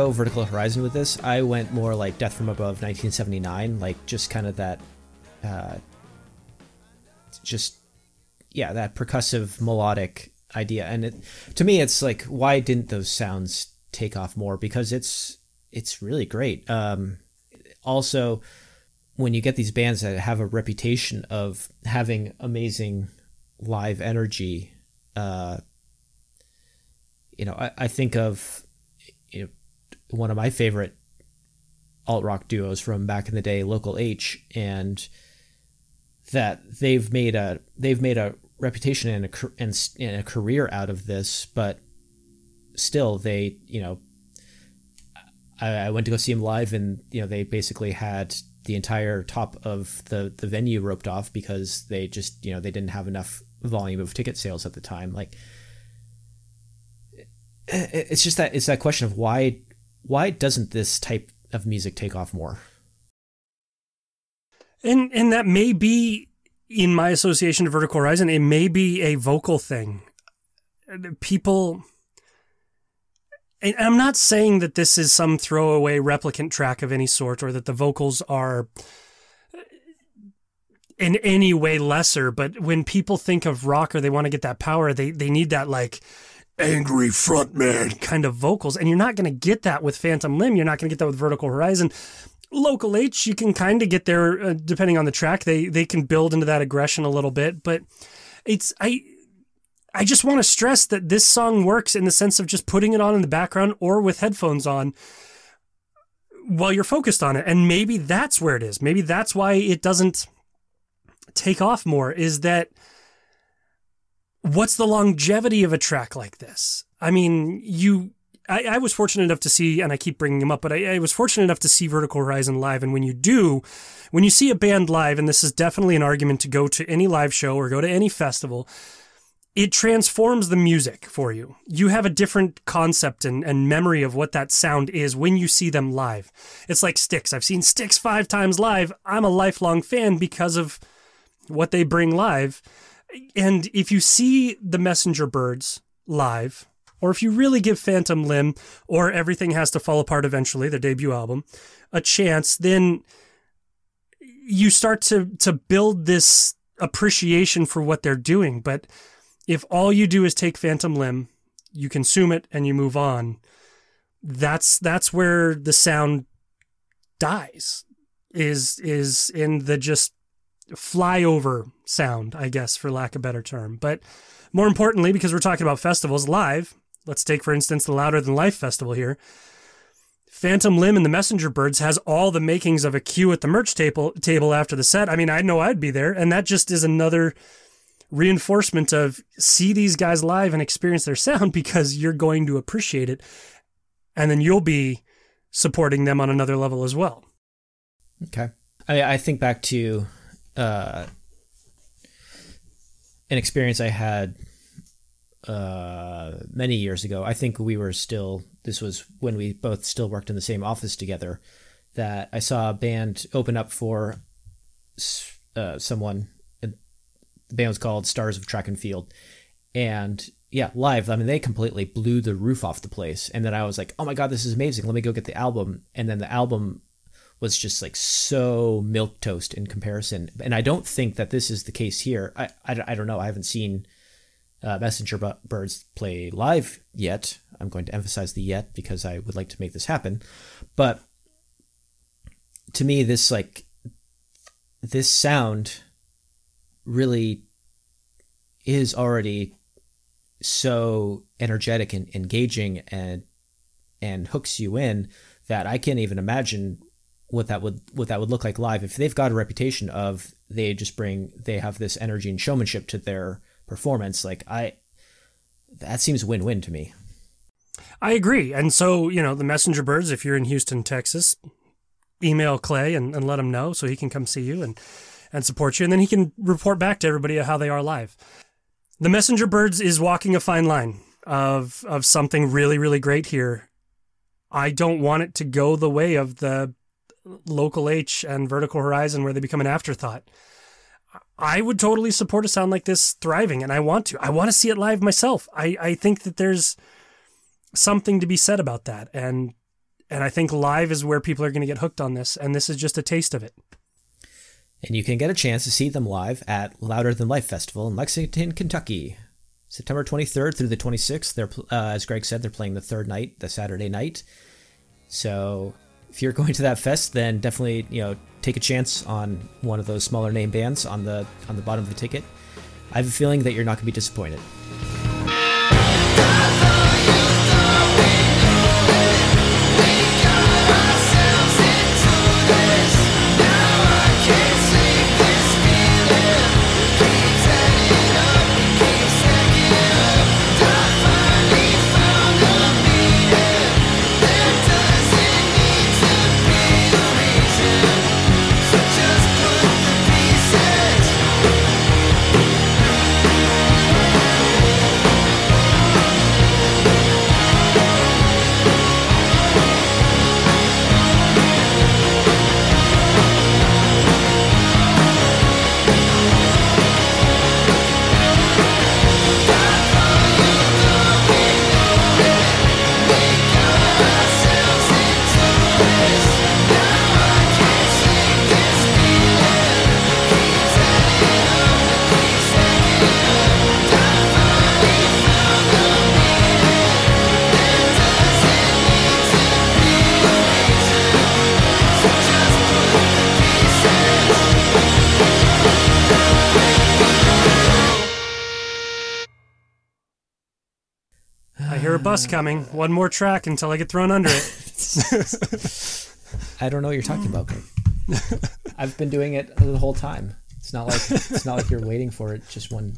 Go Vertical Horizon with this. I went more like Death from Above 1979, like just kind of that, uh, just yeah, that percussive melodic idea. And it, to me, it's like, why didn't those sounds take off more? Because it's it's really great. Um, also, when you get these bands that have a reputation of having amazing live energy, uh, you know, I, I think of you know, one of my favorite alt rock duos from back in the day, Local H, and that they've made a they've made a reputation and a and, and a career out of this, but still they you know I, I went to go see them live and you know they basically had the entire top of the the venue roped off because they just you know they didn't have enough volume of ticket sales at the time. Like it's just that it's that question of why why doesn't this type of music take off more And and that may be in my association to Vertical Horizon, it may be a vocal thing. People and I'm not saying that this is some throwaway replicant track of any sort or that the vocals are in any way lesser, but when people think of rock or they want to get that power, they they need that like angry frontman kind of vocals. And you're not going to get that with Phantom Limb. You're not going to get that with Vertical Horizon. Local H, you can kind of get there uh, depending on the track. They they can build into that aggression a little bit, but it's I I just want to stress that this song works in the sense of just putting it on in the background or with headphones on while you're focused on it. And maybe that's where it is. Maybe that's why it doesn't take off more is that what's the longevity of a track like this? I mean, you I, I was fortunate enough to see, and I keep bringing him up, but I, I was fortunate enough to see Vertical Horizon live. And when you do, when you see a band live, and this is definitely an argument to go to any live show or go to any festival, it transforms the music for you. You have a different concept and, and memory of what that sound is when you see them live. It's like Styx. I've seen Styx five times live. I'm a lifelong fan because of what they bring live. And if you see the Messenger Birds live, or if you really give Phantom Limb or Everything Has to Fall Apart Eventually, their debut album, a chance, then you start to to build this appreciation for what they're doing. But if all you do is take Phantom Limb, you consume it and you move on, that's that's where the sound dies. Is is in the just flyover sound, I guess, for lack of a better term. But more importantly, because we're talking about festivals live, let's take, for instance, the Louder Than Life Festival here. Phantom Limb and the Messenger Birds has all the makings of a queue at the merch table table after the set. I mean, I know I'd be there, and that just is another reinforcement of see these guys live and experience their sound <laughs> because you're going to appreciate it, and then you'll be supporting them on another level as well. Okay. I I think back to uh, an experience I had uh, many years ago. I think we were still. This was when we both still worked in the same office together. That I saw a band open up for uh, someone. The band was called Stars of Track and Field, and yeah, live. I mean, they completely blew the roof off the place. And then I was like, "Oh my god, this is amazing! Let me go get the album." And then the album was just like so milk toast in comparison. And I don't think that this is the case here. I, I, I don't know. I haven't seen uh, Messenger Bu- Birds play live yet. I'm going to emphasize the yet because I would like to make this happen. But to me, this like this sound really is already so energetic and engaging and and hooks you in that I can't even imagine what that would what that would look like live if they've got a reputation of they just bring they have this energy and showmanship to their performance like I that seems win-win to me. I agree. And so, you know, the Messenger Birds, if you're in Houston, Texas, email Clay and, and let him know so he can come see you and, and support you. And then he can report back to everybody how they are live. The Messenger Birds is walking a fine line of, of something really, really great here. I don't want it to go the way of the local H and Vertical Horizon where they become an afterthought. I would totally support a sound like this thriving, and I want to. I want to see it live myself. I, I think that there's something to be said about that. And And I think live is where people are going to get hooked on this, and this is just a taste of it. And you can get a chance to see them live at Louder Than Life Festival in Lexington, Kentucky. September 23rd through the 26th. They're, uh, as Greg said, they're playing the third night, the Saturday night. So if you're going to that fest, then definitely you know take a chance on one of those smaller name bands on the on the bottom of the ticket. I have a feeling that you're not going to be disappointed. Bus coming. One more track until I get thrown under it. <laughs> I don't know what you're talking about, Greg. I've been doing it the whole time. It's not like it's not like you're waiting for it. Just one.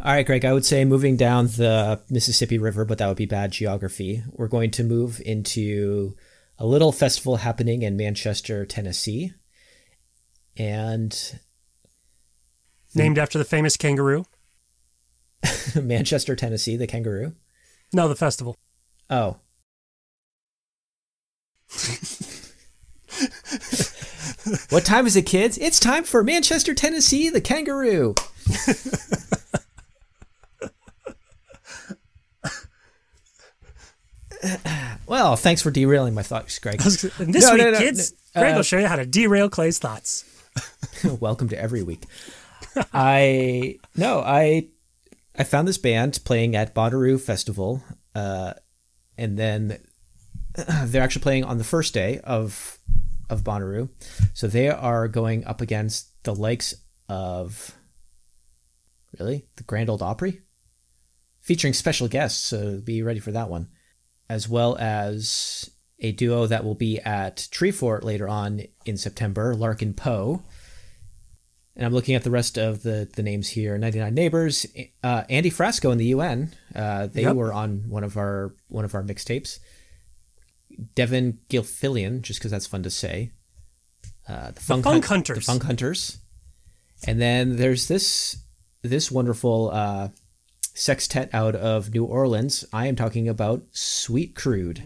All right, Greg. I would say moving down the Mississippi River, but that would be bad geography. We're going to move into a little festival happening in Manchester, Tennessee, and Named after the famous kangaroo. <laughs> Manchester, Tennessee, the kangaroo. No, the festival. Oh. what time is it, kids? It's time for Manchester, Tennessee, the kangaroo. well, thanks for derailing my thoughts, Greg. This No, week, no, no, kids, Greg uh, will show you how to derail Clay's thoughts. <laughs> Welcome to every week. I no, I I found this band playing at Bonnaroo Festival, uh, and then <clears throat> they're actually playing on the first day of of Bonnaroo, so they are going up against the likes of really the Grand Old Opry, featuring special guests. So be ready for that one, as well as a duo that will be at Treefort later on in September, Larkin Poe. And I'm looking at the rest of the, the names here. 99 Neighbors, uh, Andy Frasco in the UN. Uh, they Yep. were on one of our one of our mixtapes. Devon Gilfillian, just because that's fun to say. Uh, the Funk, Funk Hunt- Hunters. The Funk Hunters. And then there's this this wonderful uh, sextet out of New Orleans. I am talking about Sweet Crude.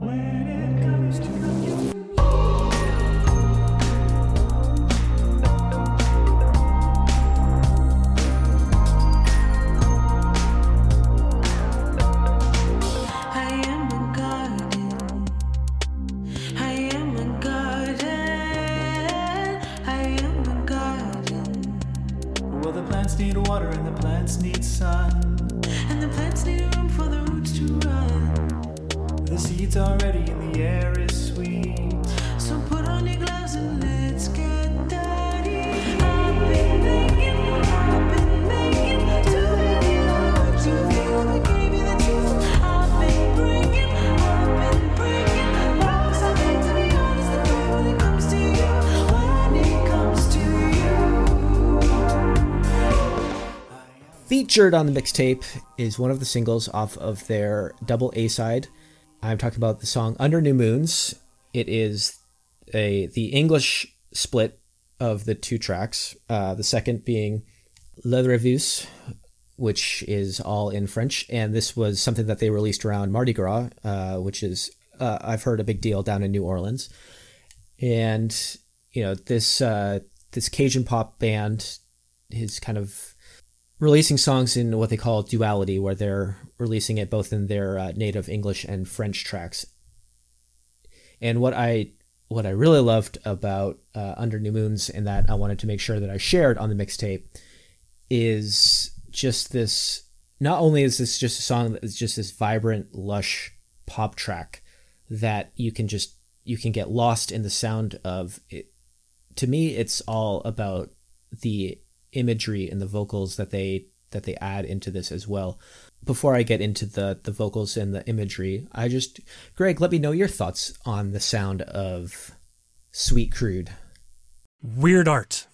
Featured on the mixtape is one of the singles off of their double A side. I'm talking about the song Under New Moons. It is a the English split of the two tracks. Uh, the second being Le Revus, which is all in French, and this was something that they released around Mardi Gras, uh, which is uh, I've heard a big deal down in New Orleans. And you know this uh, this Cajun pop band is kind of releasing songs in what they call duality, where they're releasing it both in their uh, native English and French tracks. And what I what I really loved about uh, Under New Moons and that I wanted to make sure that I shared on the mixtape is just this. Not only is this just a song that is just this vibrant, lush pop track that you can just you can get lost in the sound of it. To me, it's all about the imagery and the vocals that they that they add into this as well. Before I get into the the vocals and the imagery, I just Greg, let me know your thoughts on the sound of Sweet Crude. Weird art.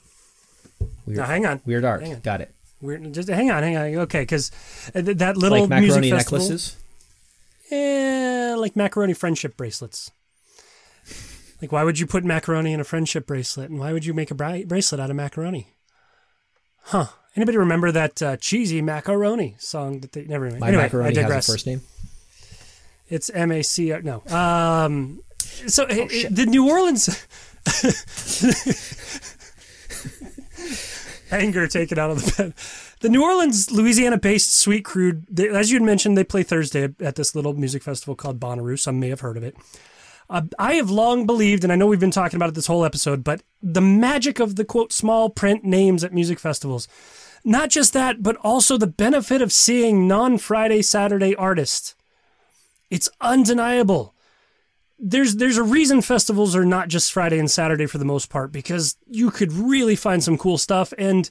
Weird, Now, hang on. Weird art. On. Got it. Weird. Just hang on, hang on. Okay, because that little like macaroni music festival, necklaces. Eh, like macaroni friendship bracelets. Like, why would you put macaroni in a friendship bracelet, and why would you make a bra- bracelet out of macaroni? Huh? Anybody remember that uh, cheesy macaroni song that they never mind. My anyway, macaroni I has digress. a first name. It's M A C. No. Um. So Oh, eh, the New Orleans anger taken out of the bed. The New Orleans, Louisiana-based Sweet Crude, they, as you had mentioned, they play Thursday at this little music festival called Bonnaroo. Some may have heard of it. Uh, I have long believed, and I know we've been talking about it this whole episode, but the magic of the quote small print names at music festivals. Not just that, but also the benefit of seeing non-Friday, Saturday artists. It's undeniable there's there's a reason festivals are not just Friday and Saturday for the most part because you could really find some cool stuff and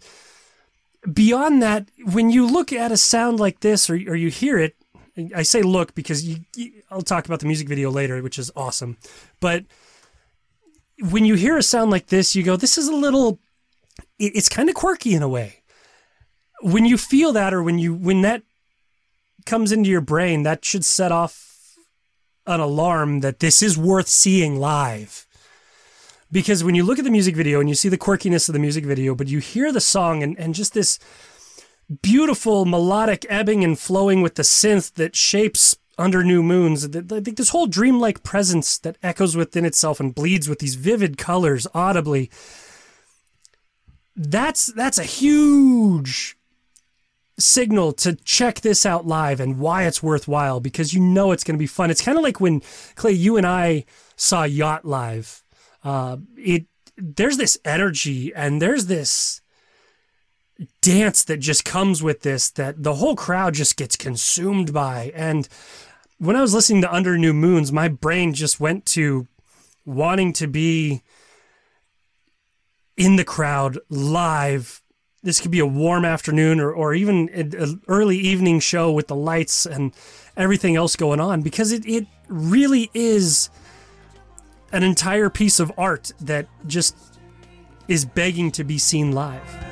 beyond that when you look at a sound like this or, or you hear it I say look because you, you, I'll talk about the music video later which is awesome but when you hear a sound like this you go this is a little it, it's kind of quirky in a way when you feel that or when you when that comes into your brain that should set off an alarm that this is worth seeing live. Because when you look at the music video and you see the quirkiness of the music video, but you hear the song and, and just this beautiful melodic ebbing and flowing with the synth that shapes under new moons, I think this whole dreamlike presence that echoes within itself and bleeds with these vivid colors audibly. That's that's a huge signal to check this out live and why it's worthwhile because you know it's going to be fun. It's kind of like when Clay, you and I saw Yacht live. Uh, it there's this energy and there's this dance that just comes with this that the whole crowd just gets consumed by. And when I was listening to Under New Moons, my brain just went to wanting to be in the crowd live this could be a warm afternoon or, or even an early evening show with the lights and everything else going on because it, it really is an entire piece of art that just is begging to be seen live.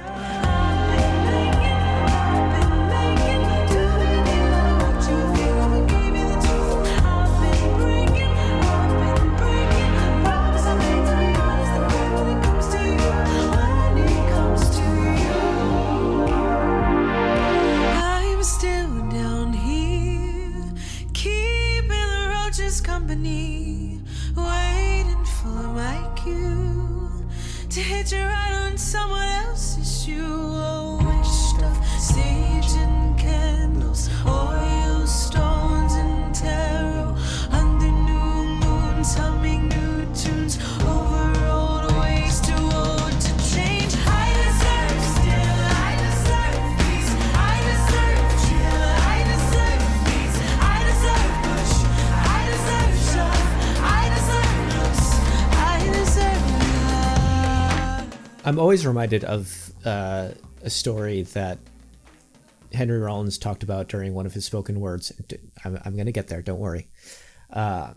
I'm always reminded of uh, a story that Henry Rollins talked about during one of his spoken words. I'm, I'm going to get there. Don't worry. Uh,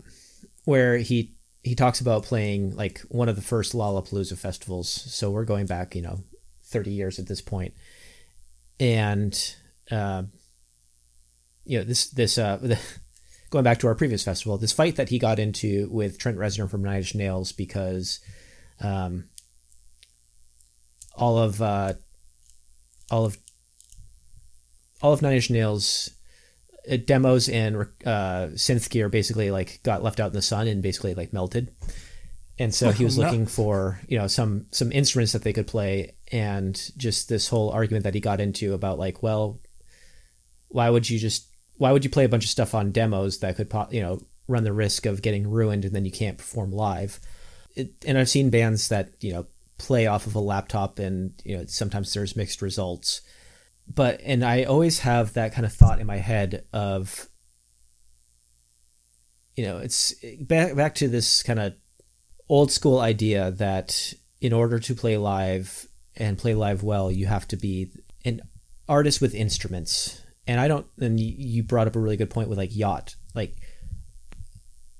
where he he talks about playing like one of the first Lollapalooza festivals. So we're going back, you know, 30 years at this point. and uh, you know this this uh, <laughs> going back to our previous festival, this fight that he got into with Trent Reznor from Nine Inch Nails because. Um, all of uh, all of all of Nine Inch Nails uh, demos and uh, synth gear basically like got left out in the sun and basically like melted. And so he was <laughs> no. looking for you know some some instruments that they could play, and just this whole argument that he got into about like, well, why would you just why would you play a bunch of stuff on demos that could you know run the risk of getting ruined and then you can't perform live. It, and I've seen bands that you know play off of a laptop and you know sometimes there's mixed results. But and I always have that kind of thought in my head of you know it's back back to this kind of old school idea that in order to play live and play live well, you have to be an artist with instruments. And I don't. And you- brought up a really good point with like yacht, like,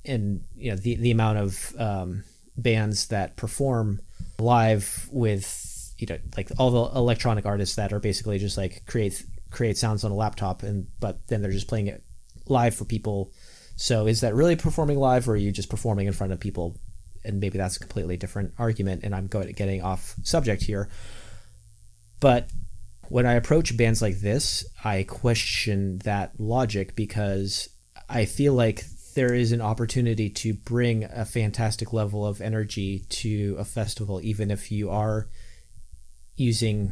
and you know the the amount of um, bands that perform live with you know like all the electronic artists that are basically just like create create sounds on a laptop and but then they're just playing it live for people. So is that really performing live, or are you just performing in front of people? And maybe that's a completely different argument, and I'm going getting off subject here. But when I approach bands like this, I question that logic because I feel like there is an opportunity to bring a fantastic level of energy to a festival, even if you are using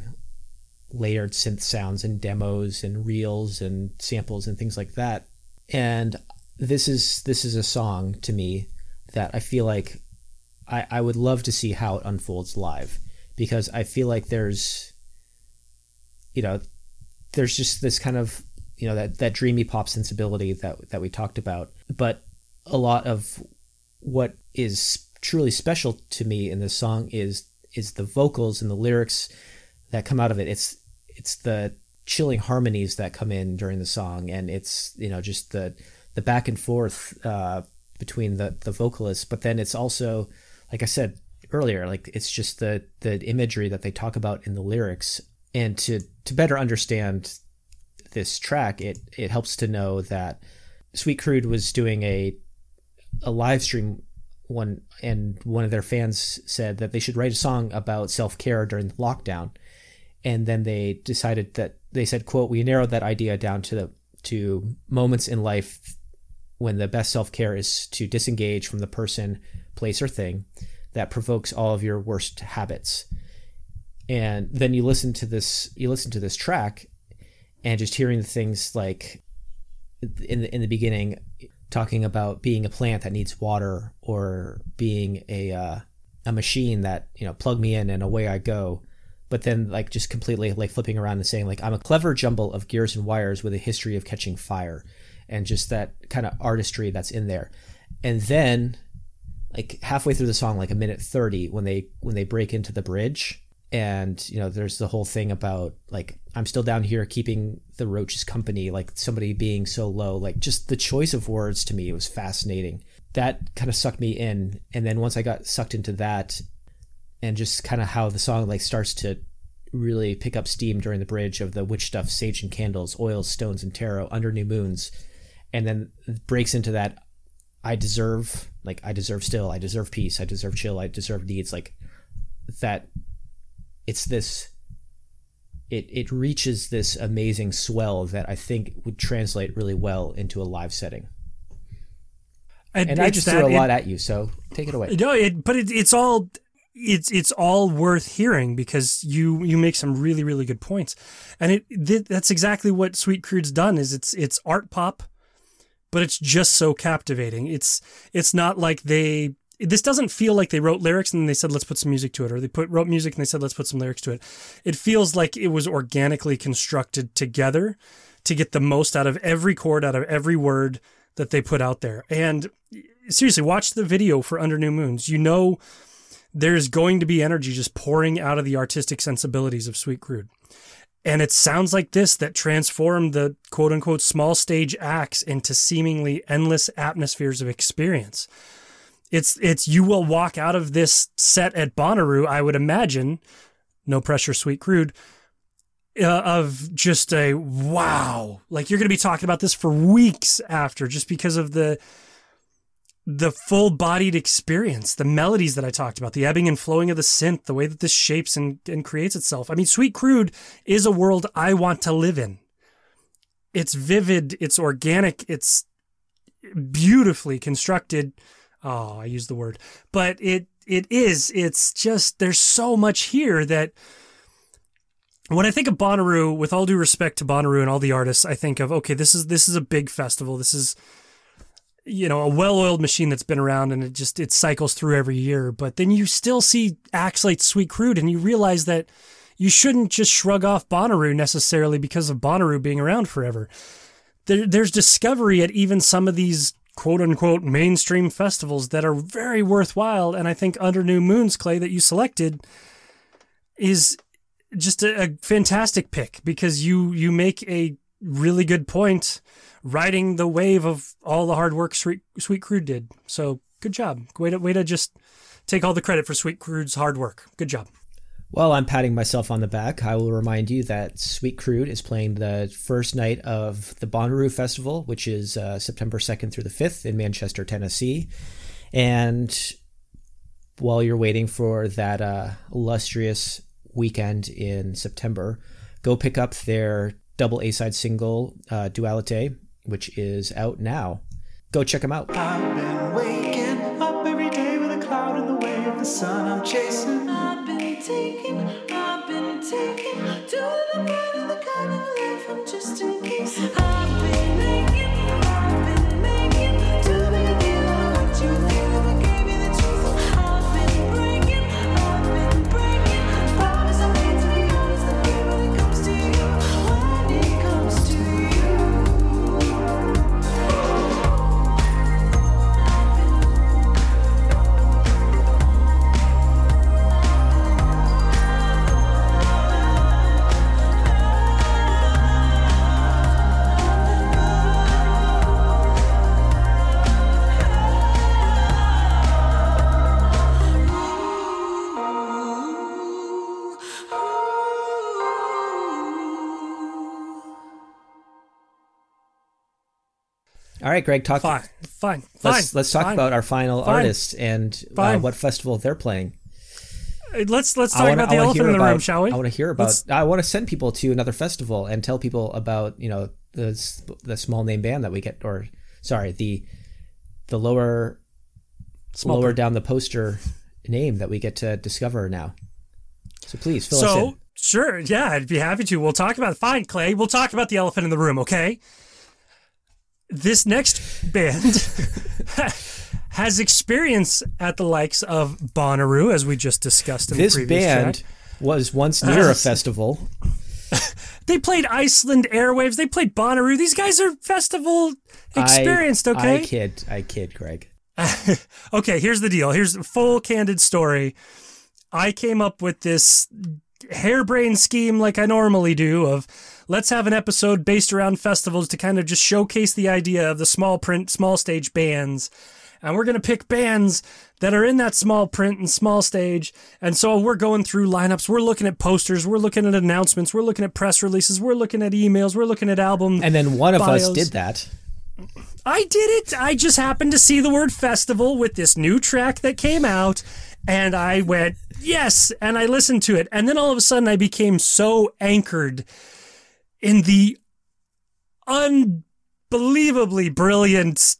layered synth sounds and demos and reels and samples and things like that. And this is this is a song to me that I feel like I, I would love to see how it unfolds live because I feel like there's you know there's just this kind of you know that that dreamy pop sensibility that that we talked about but a lot of what is truly special to me in this song is is the vocals and the lyrics that come out of it. It's it's the chilling harmonies that come in during the song and it's you know just the the back and forth uh, between the the vocalists. But then it's also like i said earlier like it's just the the imagery that they talk about in the lyrics. And to to better understand this track it it helps to know that sweet crude was doing a a live stream one and one of their fans said that they should write a song about self-care during the lockdown. And then they decided that they said quote we narrowed that idea down to the to moments in life when the best self-care is to disengage from the person place or thing that provokes all of your worst habits. And then you listen to this you listen to this track and just hearing the things like in the in the beginning talking about being a plant that needs water or being a uh, a machine that you know plug me in and away I go. But then like just completely like flipping around and saying like I'm a clever jumble of gears and wires with a history of catching fire and just that kind of artistry that's in there. And then like halfway through the song like a minute 30 when they when they break into the bridge and you know there's the whole thing about like i'm still down here keeping the roaches company like somebody being so low. Like just the choice of words to me it was fascinating. That kind of sucked me in. And then once i got sucked into that and just kind of how the song like starts to really pick up steam during the bridge of the witch stuff sage and candles oils stones and tarot under new moons and then breaks into that i deserve like i deserve still i deserve peace i deserve chill i deserve needs like that it's this it it reaches this amazing swell that I think would translate really well into a live setting. And I just that- threw a it- lot at you, so take it away. No, it, but it, it's all it's it's all worth hearing because you you make some really really good points, and it th- that's exactly what Sweet Crude's done. Is it's it's art pop, but it's just so captivating. It's it's not like they. This doesn't feel like they wrote lyrics and then they said let's put some music to it, or they put wrote music and they said let's put some lyrics to it. It feels like it was organically constructed together to get the most out of every chord, out of every word that they put out there. And seriously, watch the video for Under New Moons. You know there's going to be energy just pouring out of the artistic sensibilities of Sweet Crude. And it sounds like this that transformed the quote unquote small stage acts into seemingly endless atmospheres of experience. It's it's you will walk out of this set at Bonnaroo, I would imagine, no pressure, Sweet Crude, uh, of just a wow. Like you're going to be talking about this for weeks after just because of the the full-bodied experience, the melodies that I talked about, the ebbing and flowing of the synth, the way that this shapes and, and creates itself. I mean, Sweet Crude is a world I want to live in. It's vivid, it's organic, it's beautifully constructed. Oh, I use the word, but it it is. It's just there's so much here that when I think of Bonnaroo, with all due respect to Bonnaroo and all the artists, I think of okay, this is this is a big festival. This is you know a well-oiled machine that's been around and it just it cycles through every year but then you still see acts like sweet crude and you realize that you shouldn't just shrug off Bonnaroo necessarily because of Bonnaroo being around forever there, there's discovery at even some of these quote unquote mainstream festivals that are very worthwhile and i think under new moons clay that you selected is just a, a fantastic pick because you you make a really good point riding the wave of all the hard work Sweet, Sweet Crude did. So good job. Way to, way to just take all the credit for Sweet Crude's hard work. Good job. While I'm patting myself on the back, I will remind you that Sweet Crude is playing the first night of the Bonnaroo Festival, which is uh, September 2nd through the 5th in Manchester, Tennessee. And while you're waiting for that uh, illustrious weekend in September, go pick up their double A side single, uh, Dualite, which is out now. Go check them out. All right, Greg, talk. Fine, fine, fine. Let's let's talk fine. about our final Fine. artist and uh, what festival they're playing. Uh, Let's let's talk wanna- about the elephant in the room, shall we? I want to hear about. Let's- I want to send people to another festival and tell people about you know the the small name band that we get, or sorry, the the lower Small lower print. down the poster name that we get to discover now. So please fill us So in. sure, yeah, I'd be happy to. We'll talk about fine, Clay. We'll talk about the elephant in the room, okay? This next band <laughs> has experience at the likes of Bonnaroo, as we just discussed in This the previous band track. was once near a Uh, festival. <laughs> They played Iceland Airwaves. They played Bonnaroo. These guys are festival experienced, I, okay? I kid, I kid, Greg. <laughs> okay, here's the deal. Here's the full candid story. I came up with this harebrained scheme like I normally do of let's have an episode based around festivals to kind of just showcase the idea of the small print, small stage bands. And we're going to pick bands that are in that small print and small stage. And so we're going through lineups. We're looking at posters. We're looking at announcements. We're looking at press releases. We're looking at emails. We're looking at albums. And then one of us did that. I did it. I just happened to see the word festival with this new track that came out, and I went, yes, and I listened to it. And then all of a sudden, I became so anchored in the unbelievably brilliant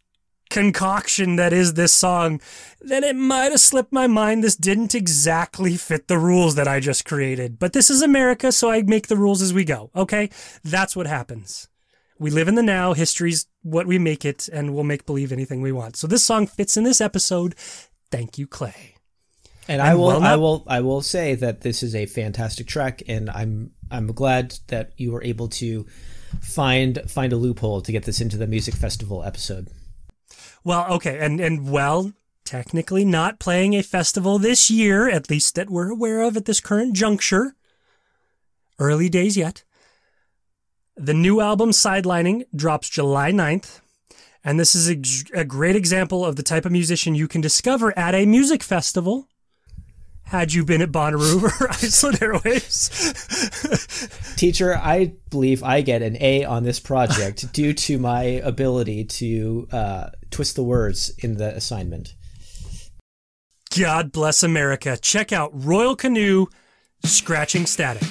concoction that is this song then it might have slipped my mind this didn't exactly fit the rules that I just created. But this is America, so I make the rules as we go. Okay? That's what happens. We live in the now. History's what we make it, and we'll make believe anything we want. So this song fits in this episode. Thank you, Clay. And I will, well I will, I will say that this is a fantastic track, and I'm, I'm glad that you were able to find find a loophole to get this into the music festival episode. Well, okay, and and well, technically not playing a festival this year, at least that we're aware of at this current juncture. Early days yet. The new album Sidelining drops July 9th, and this is a, a great example of the type of musician you can discover at a music festival. Had you been at Bonnaroo or <laughs> Iceland Airwaves? Teacher, I believe I get an A on this project <laughs> due to my ability to uh, twist the words in the assignment. God bless America. Check out Royal Canoe Scratching Static.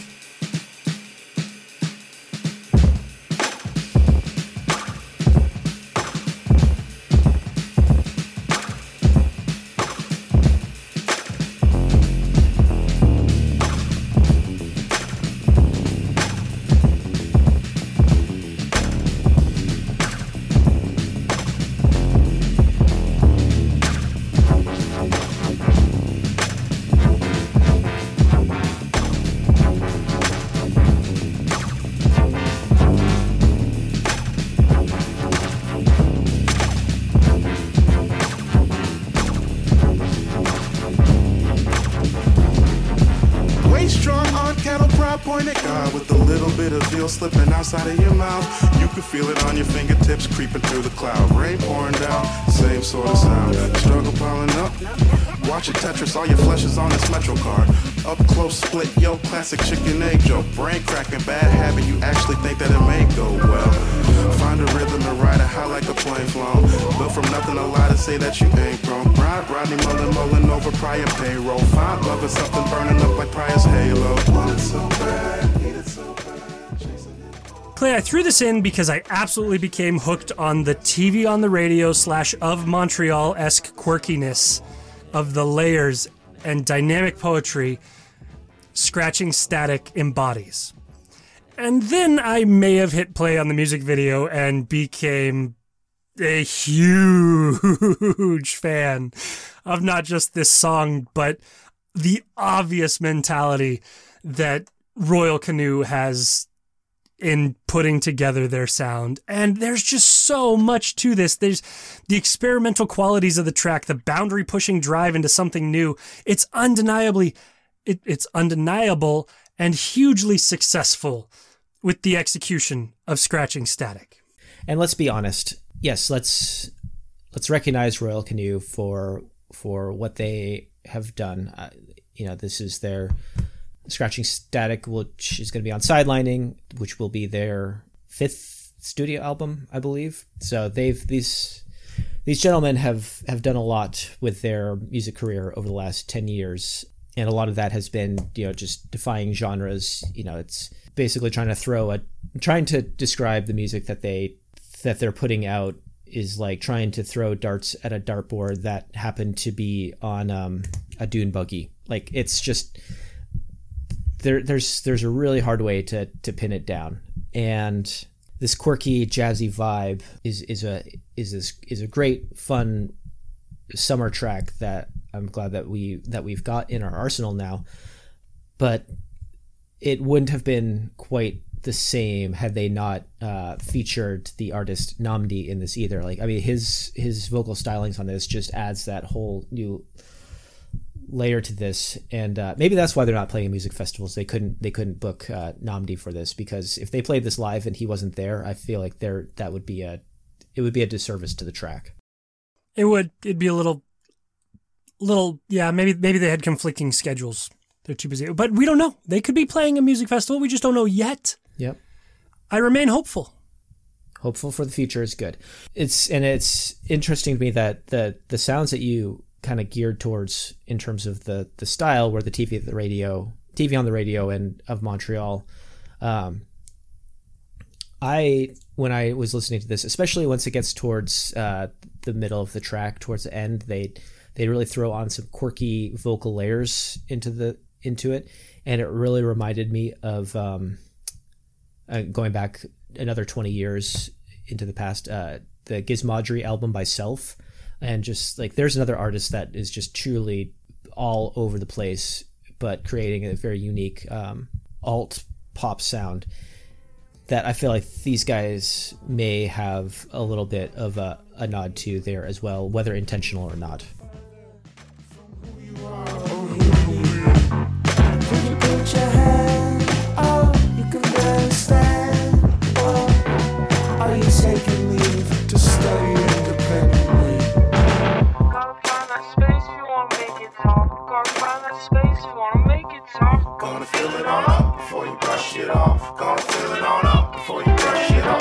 In because I absolutely became hooked on the TV on the radio slash of Montreal esque quirkiness of the layers and dynamic poetry Scratching Static embodies. And then I may have hit play on the music video and became a huge <laughs> fan of not just this song, but the obvious mentality that Royal Canoe has in putting together their sound. And there's just so much to this. There's the experimental qualities of the track, the boundary pushing drive into something new. It's undeniably it, it's undeniable and hugely successful with the execution of scratching static. And let's be honest. Yes, let's let's recognize Royal Canoe for for what they have done. Uh, you know, this is their Scratching Static, which is going to be on Sidelining, which will be their fifth studio album, I believe. So they've these these gentlemen have have done a lot with their music career over the last 10 years. And a lot of that has been you know just defying genres. You know it's basically trying to throw a trying to describe the music that they that they're putting out is like trying to throw darts at a dartboard that happened to be on um, a dune buggy. Like it's just there there's there's a really hard way to to pin it down. And this quirky jazzy vibe is is a is this is a great fun summer track that I'm glad that we that we've got in our arsenal now. But it wouldn't have been quite the same had they not uh, featured the artist Nnamdi in this either. Like I mean his his vocal stylings on this just adds that whole new layer to this and uh, maybe that's why they're not playing music festivals they couldn't they couldn't book uh, Nnamdi for this because if they played this live and he wasn't there I feel like there that would be a it would be a disservice to the track It would it'd be a little little yeah, maybe maybe they had conflicting schedules. They're too busy. But we don't know. They could be playing a music festival. We just don't know yet. yep I remain hopeful. hopeful for the future is good. It's and it's interesting to me that the the sounds that you kind of geared towards in terms of the the style where the TV the radio, TV on the radio, and of Montreal. Um, I when I was listening to this, especially once it gets towards uh, the middle of the track, towards the end, they they really throw on some quirky vocal layers into the into it, and it really reminded me of um, uh, going back another 20 years into the past uh, the Gizmodgery album by self and just like there's another artist that is just truly all over the place but creating a very unique um, alt pop sound that i feel like these guys may have a little bit of a, a nod to there as well whether intentional or not. Can Gonna fill it on up before you brush it off. Gonna fill it on up before you brush it off.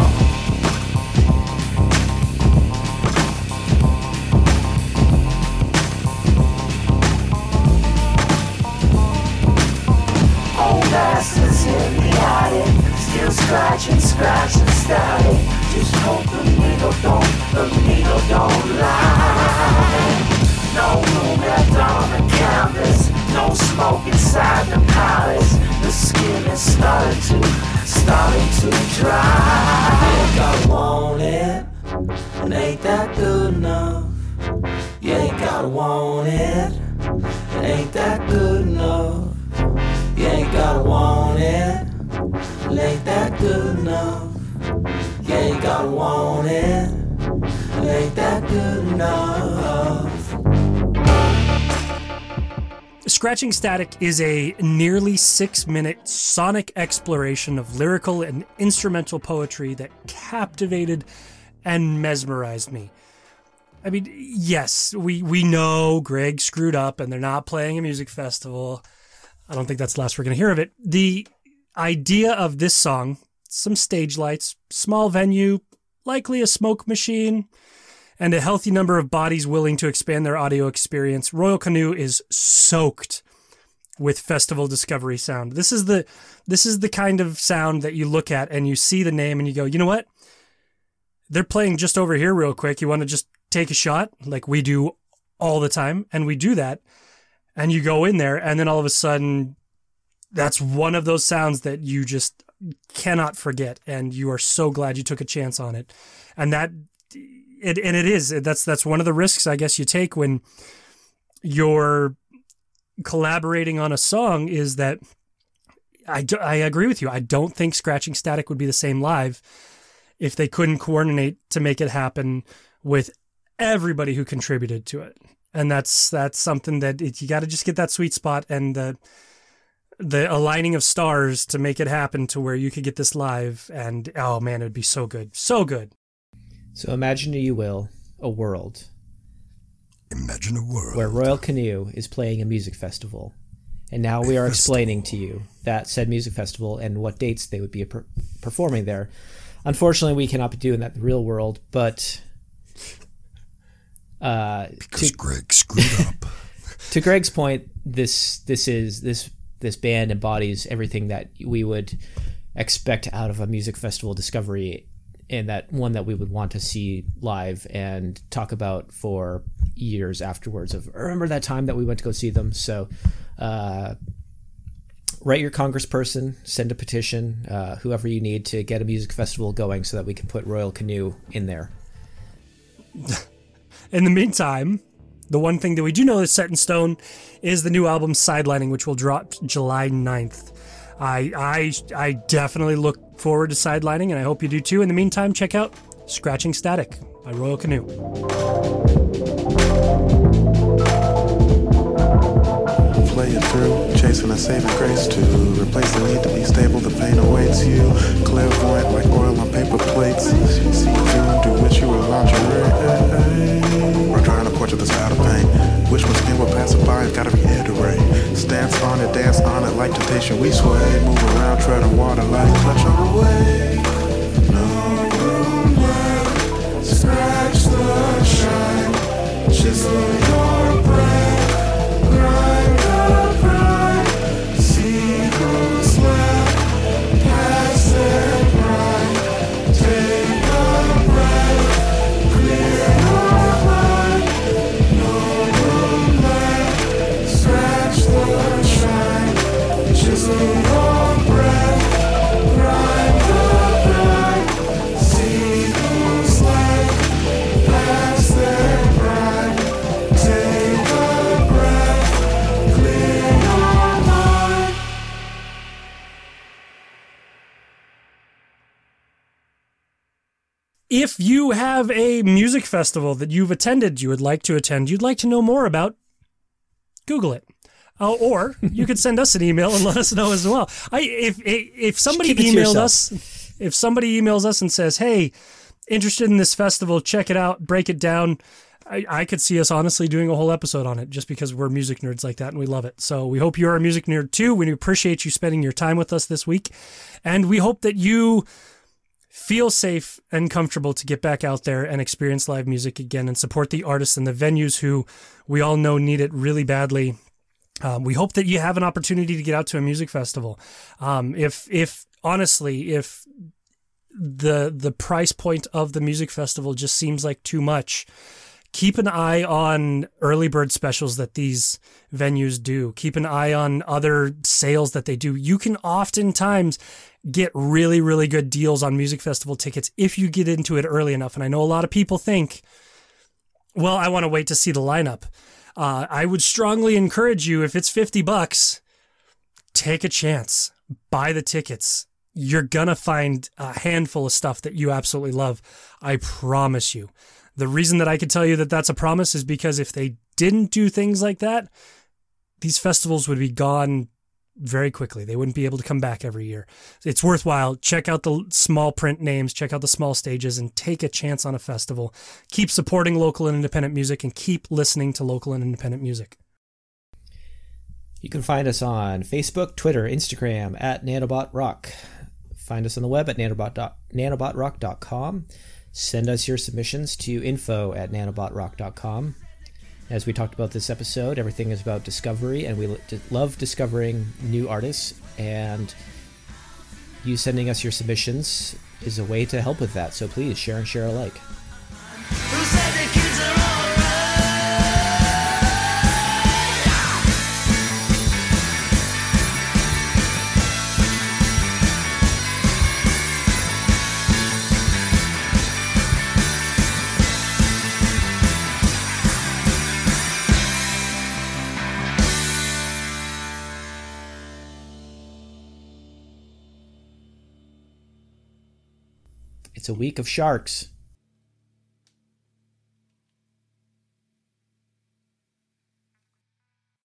Old bastards hypnotic, still scratching, scratching static. Just hope the needle don't, the needle don't lie. No room left on the canvas, no smoke inside the palace. The skin is starting to, starting to dry. You gotta want it, and ain't that good enough? You ain't gotta want it, and ain't that good enough? You ain't gotta want it. It ain't that good enough. You ain't gotta want it. It ain't that good enough. Scratching Static is a nearly six minute sonic exploration of lyrical and instrumental poetry that captivated and mesmerized me. I mean, yes, we, we know Greg screwed up and they're not playing a music festival. I don't think that's the last we're going to hear of it. The idea of this song, some stage lights, small venue, likely a smoke machine, and a healthy number of bodies willing to expand their audio experience. Royal Canoe is soaked with festival discovery sound. This is the this is the kind of sound that you look at and you see the name and you go, "You know what? They're playing just over here real quick. You want to just take a shot like we do all the time?" And we do that. And you go in there and then all of a sudden that's one of those sounds that you just cannot forget and you are so glad you took a chance on it. And that it and it is that's that's one of the risks I guess you take when you're collaborating on a song is that I, do, I agree with you. I don't think Scratching Static would be the same live if they couldn't coordinate to make it happen with everybody who contributed to it. And that's that's something that it, you got to just get that sweet spot and the the aligning of stars to make it happen to where you could get this live and oh man, it'd be so good. So good. So imagine, you will, a world Imagine a world. where Royal Canoe is playing a music festival. And now we are explaining to you that said music festival and what dates they would be per- performing there. Unfortunately, we cannot be doing that in the real world, but uh, because to, Greg screwed up. <laughs> <laughs> to Greg's point, this this is this this band embodies everything that we would expect out of a music festival discovery and that one that we would want to see live and talk about for years afterwards of remember that time that we went to go see them so uh, write your congressperson send a petition uh, whoever you need to get a music festival going so that we can put royal canoe in there <laughs> In the meantime, the one thing that we do know is set in stone is the new album Sidelining, which will drop July 9th. I, I, I definitely look forward to Sidelining, and I hope you do too. In the meantime, check out Scratching Static by Royal Canoe. Play it through, chasing a saving grace to replace the need to be stable. The pain awaits you, clairvoyant like oil on paper plates. See through, do what you were lingerie. Or drawing a portrait that's out of pain. Wish my skin would pass it by, gotta reiterate. Stance on it, dance on it like temptation. We sway, move around, treading water like touch on the way. No room left, scratch the shine, chisel your breath. If you have a music festival that you've attended, you would like to attend, you'd like to know more about, Google it. Uh, or you could send us an email and let us know as well. I if if, somebody emailed us, if somebody emails us and says, "Hey, interested in this festival, check it out, break it down," I, I could see us honestly doing a whole episode on it just because we're music nerds like that and we love it. So we hope you're a music nerd too. We appreciate you spending your time with us this week, and we hope that you feel safe and comfortable to get back out there and experience live music again and support the artists and the venues who we all know need it really badly. Um, we hope that you have an opportunity to get out to a music festival. Um, if, if honestly, if the the price point of the music festival just seems like too much, keep an eye on early bird specials that these venues do. Keep an eye on other sales that they do. You can oftentimes get really, really good deals on music festival tickets if you get into it early enough. And I know a lot of people think, well, I want to wait to see the lineup. Uh, I would strongly encourage you, if it's 50 bucks, take a chance, buy the tickets. You're going to find a handful of stuff that you absolutely love. I promise you. The reason that I could tell you that that's a promise is because if they didn't do things like that, these festivals would be gone very quickly. They wouldn't be able to come back every year. It's worthwhile. Check out the small print names, check out the small stages, and take a chance on a festival. Keep supporting local and independent music and keep listening to local and independent music. You can find us on Facebook, Twitter, Instagram at Nanobot Rock. Find us on the web at nanobot nanobotrock.com. Send us your submissions to info at nanobotrock.com. As we talked about this episode, everything is about discovery, and we lo- love discovering new artists. And you sending us your submissions is a way to help with that. So please share and share alike. It's a week of sharks.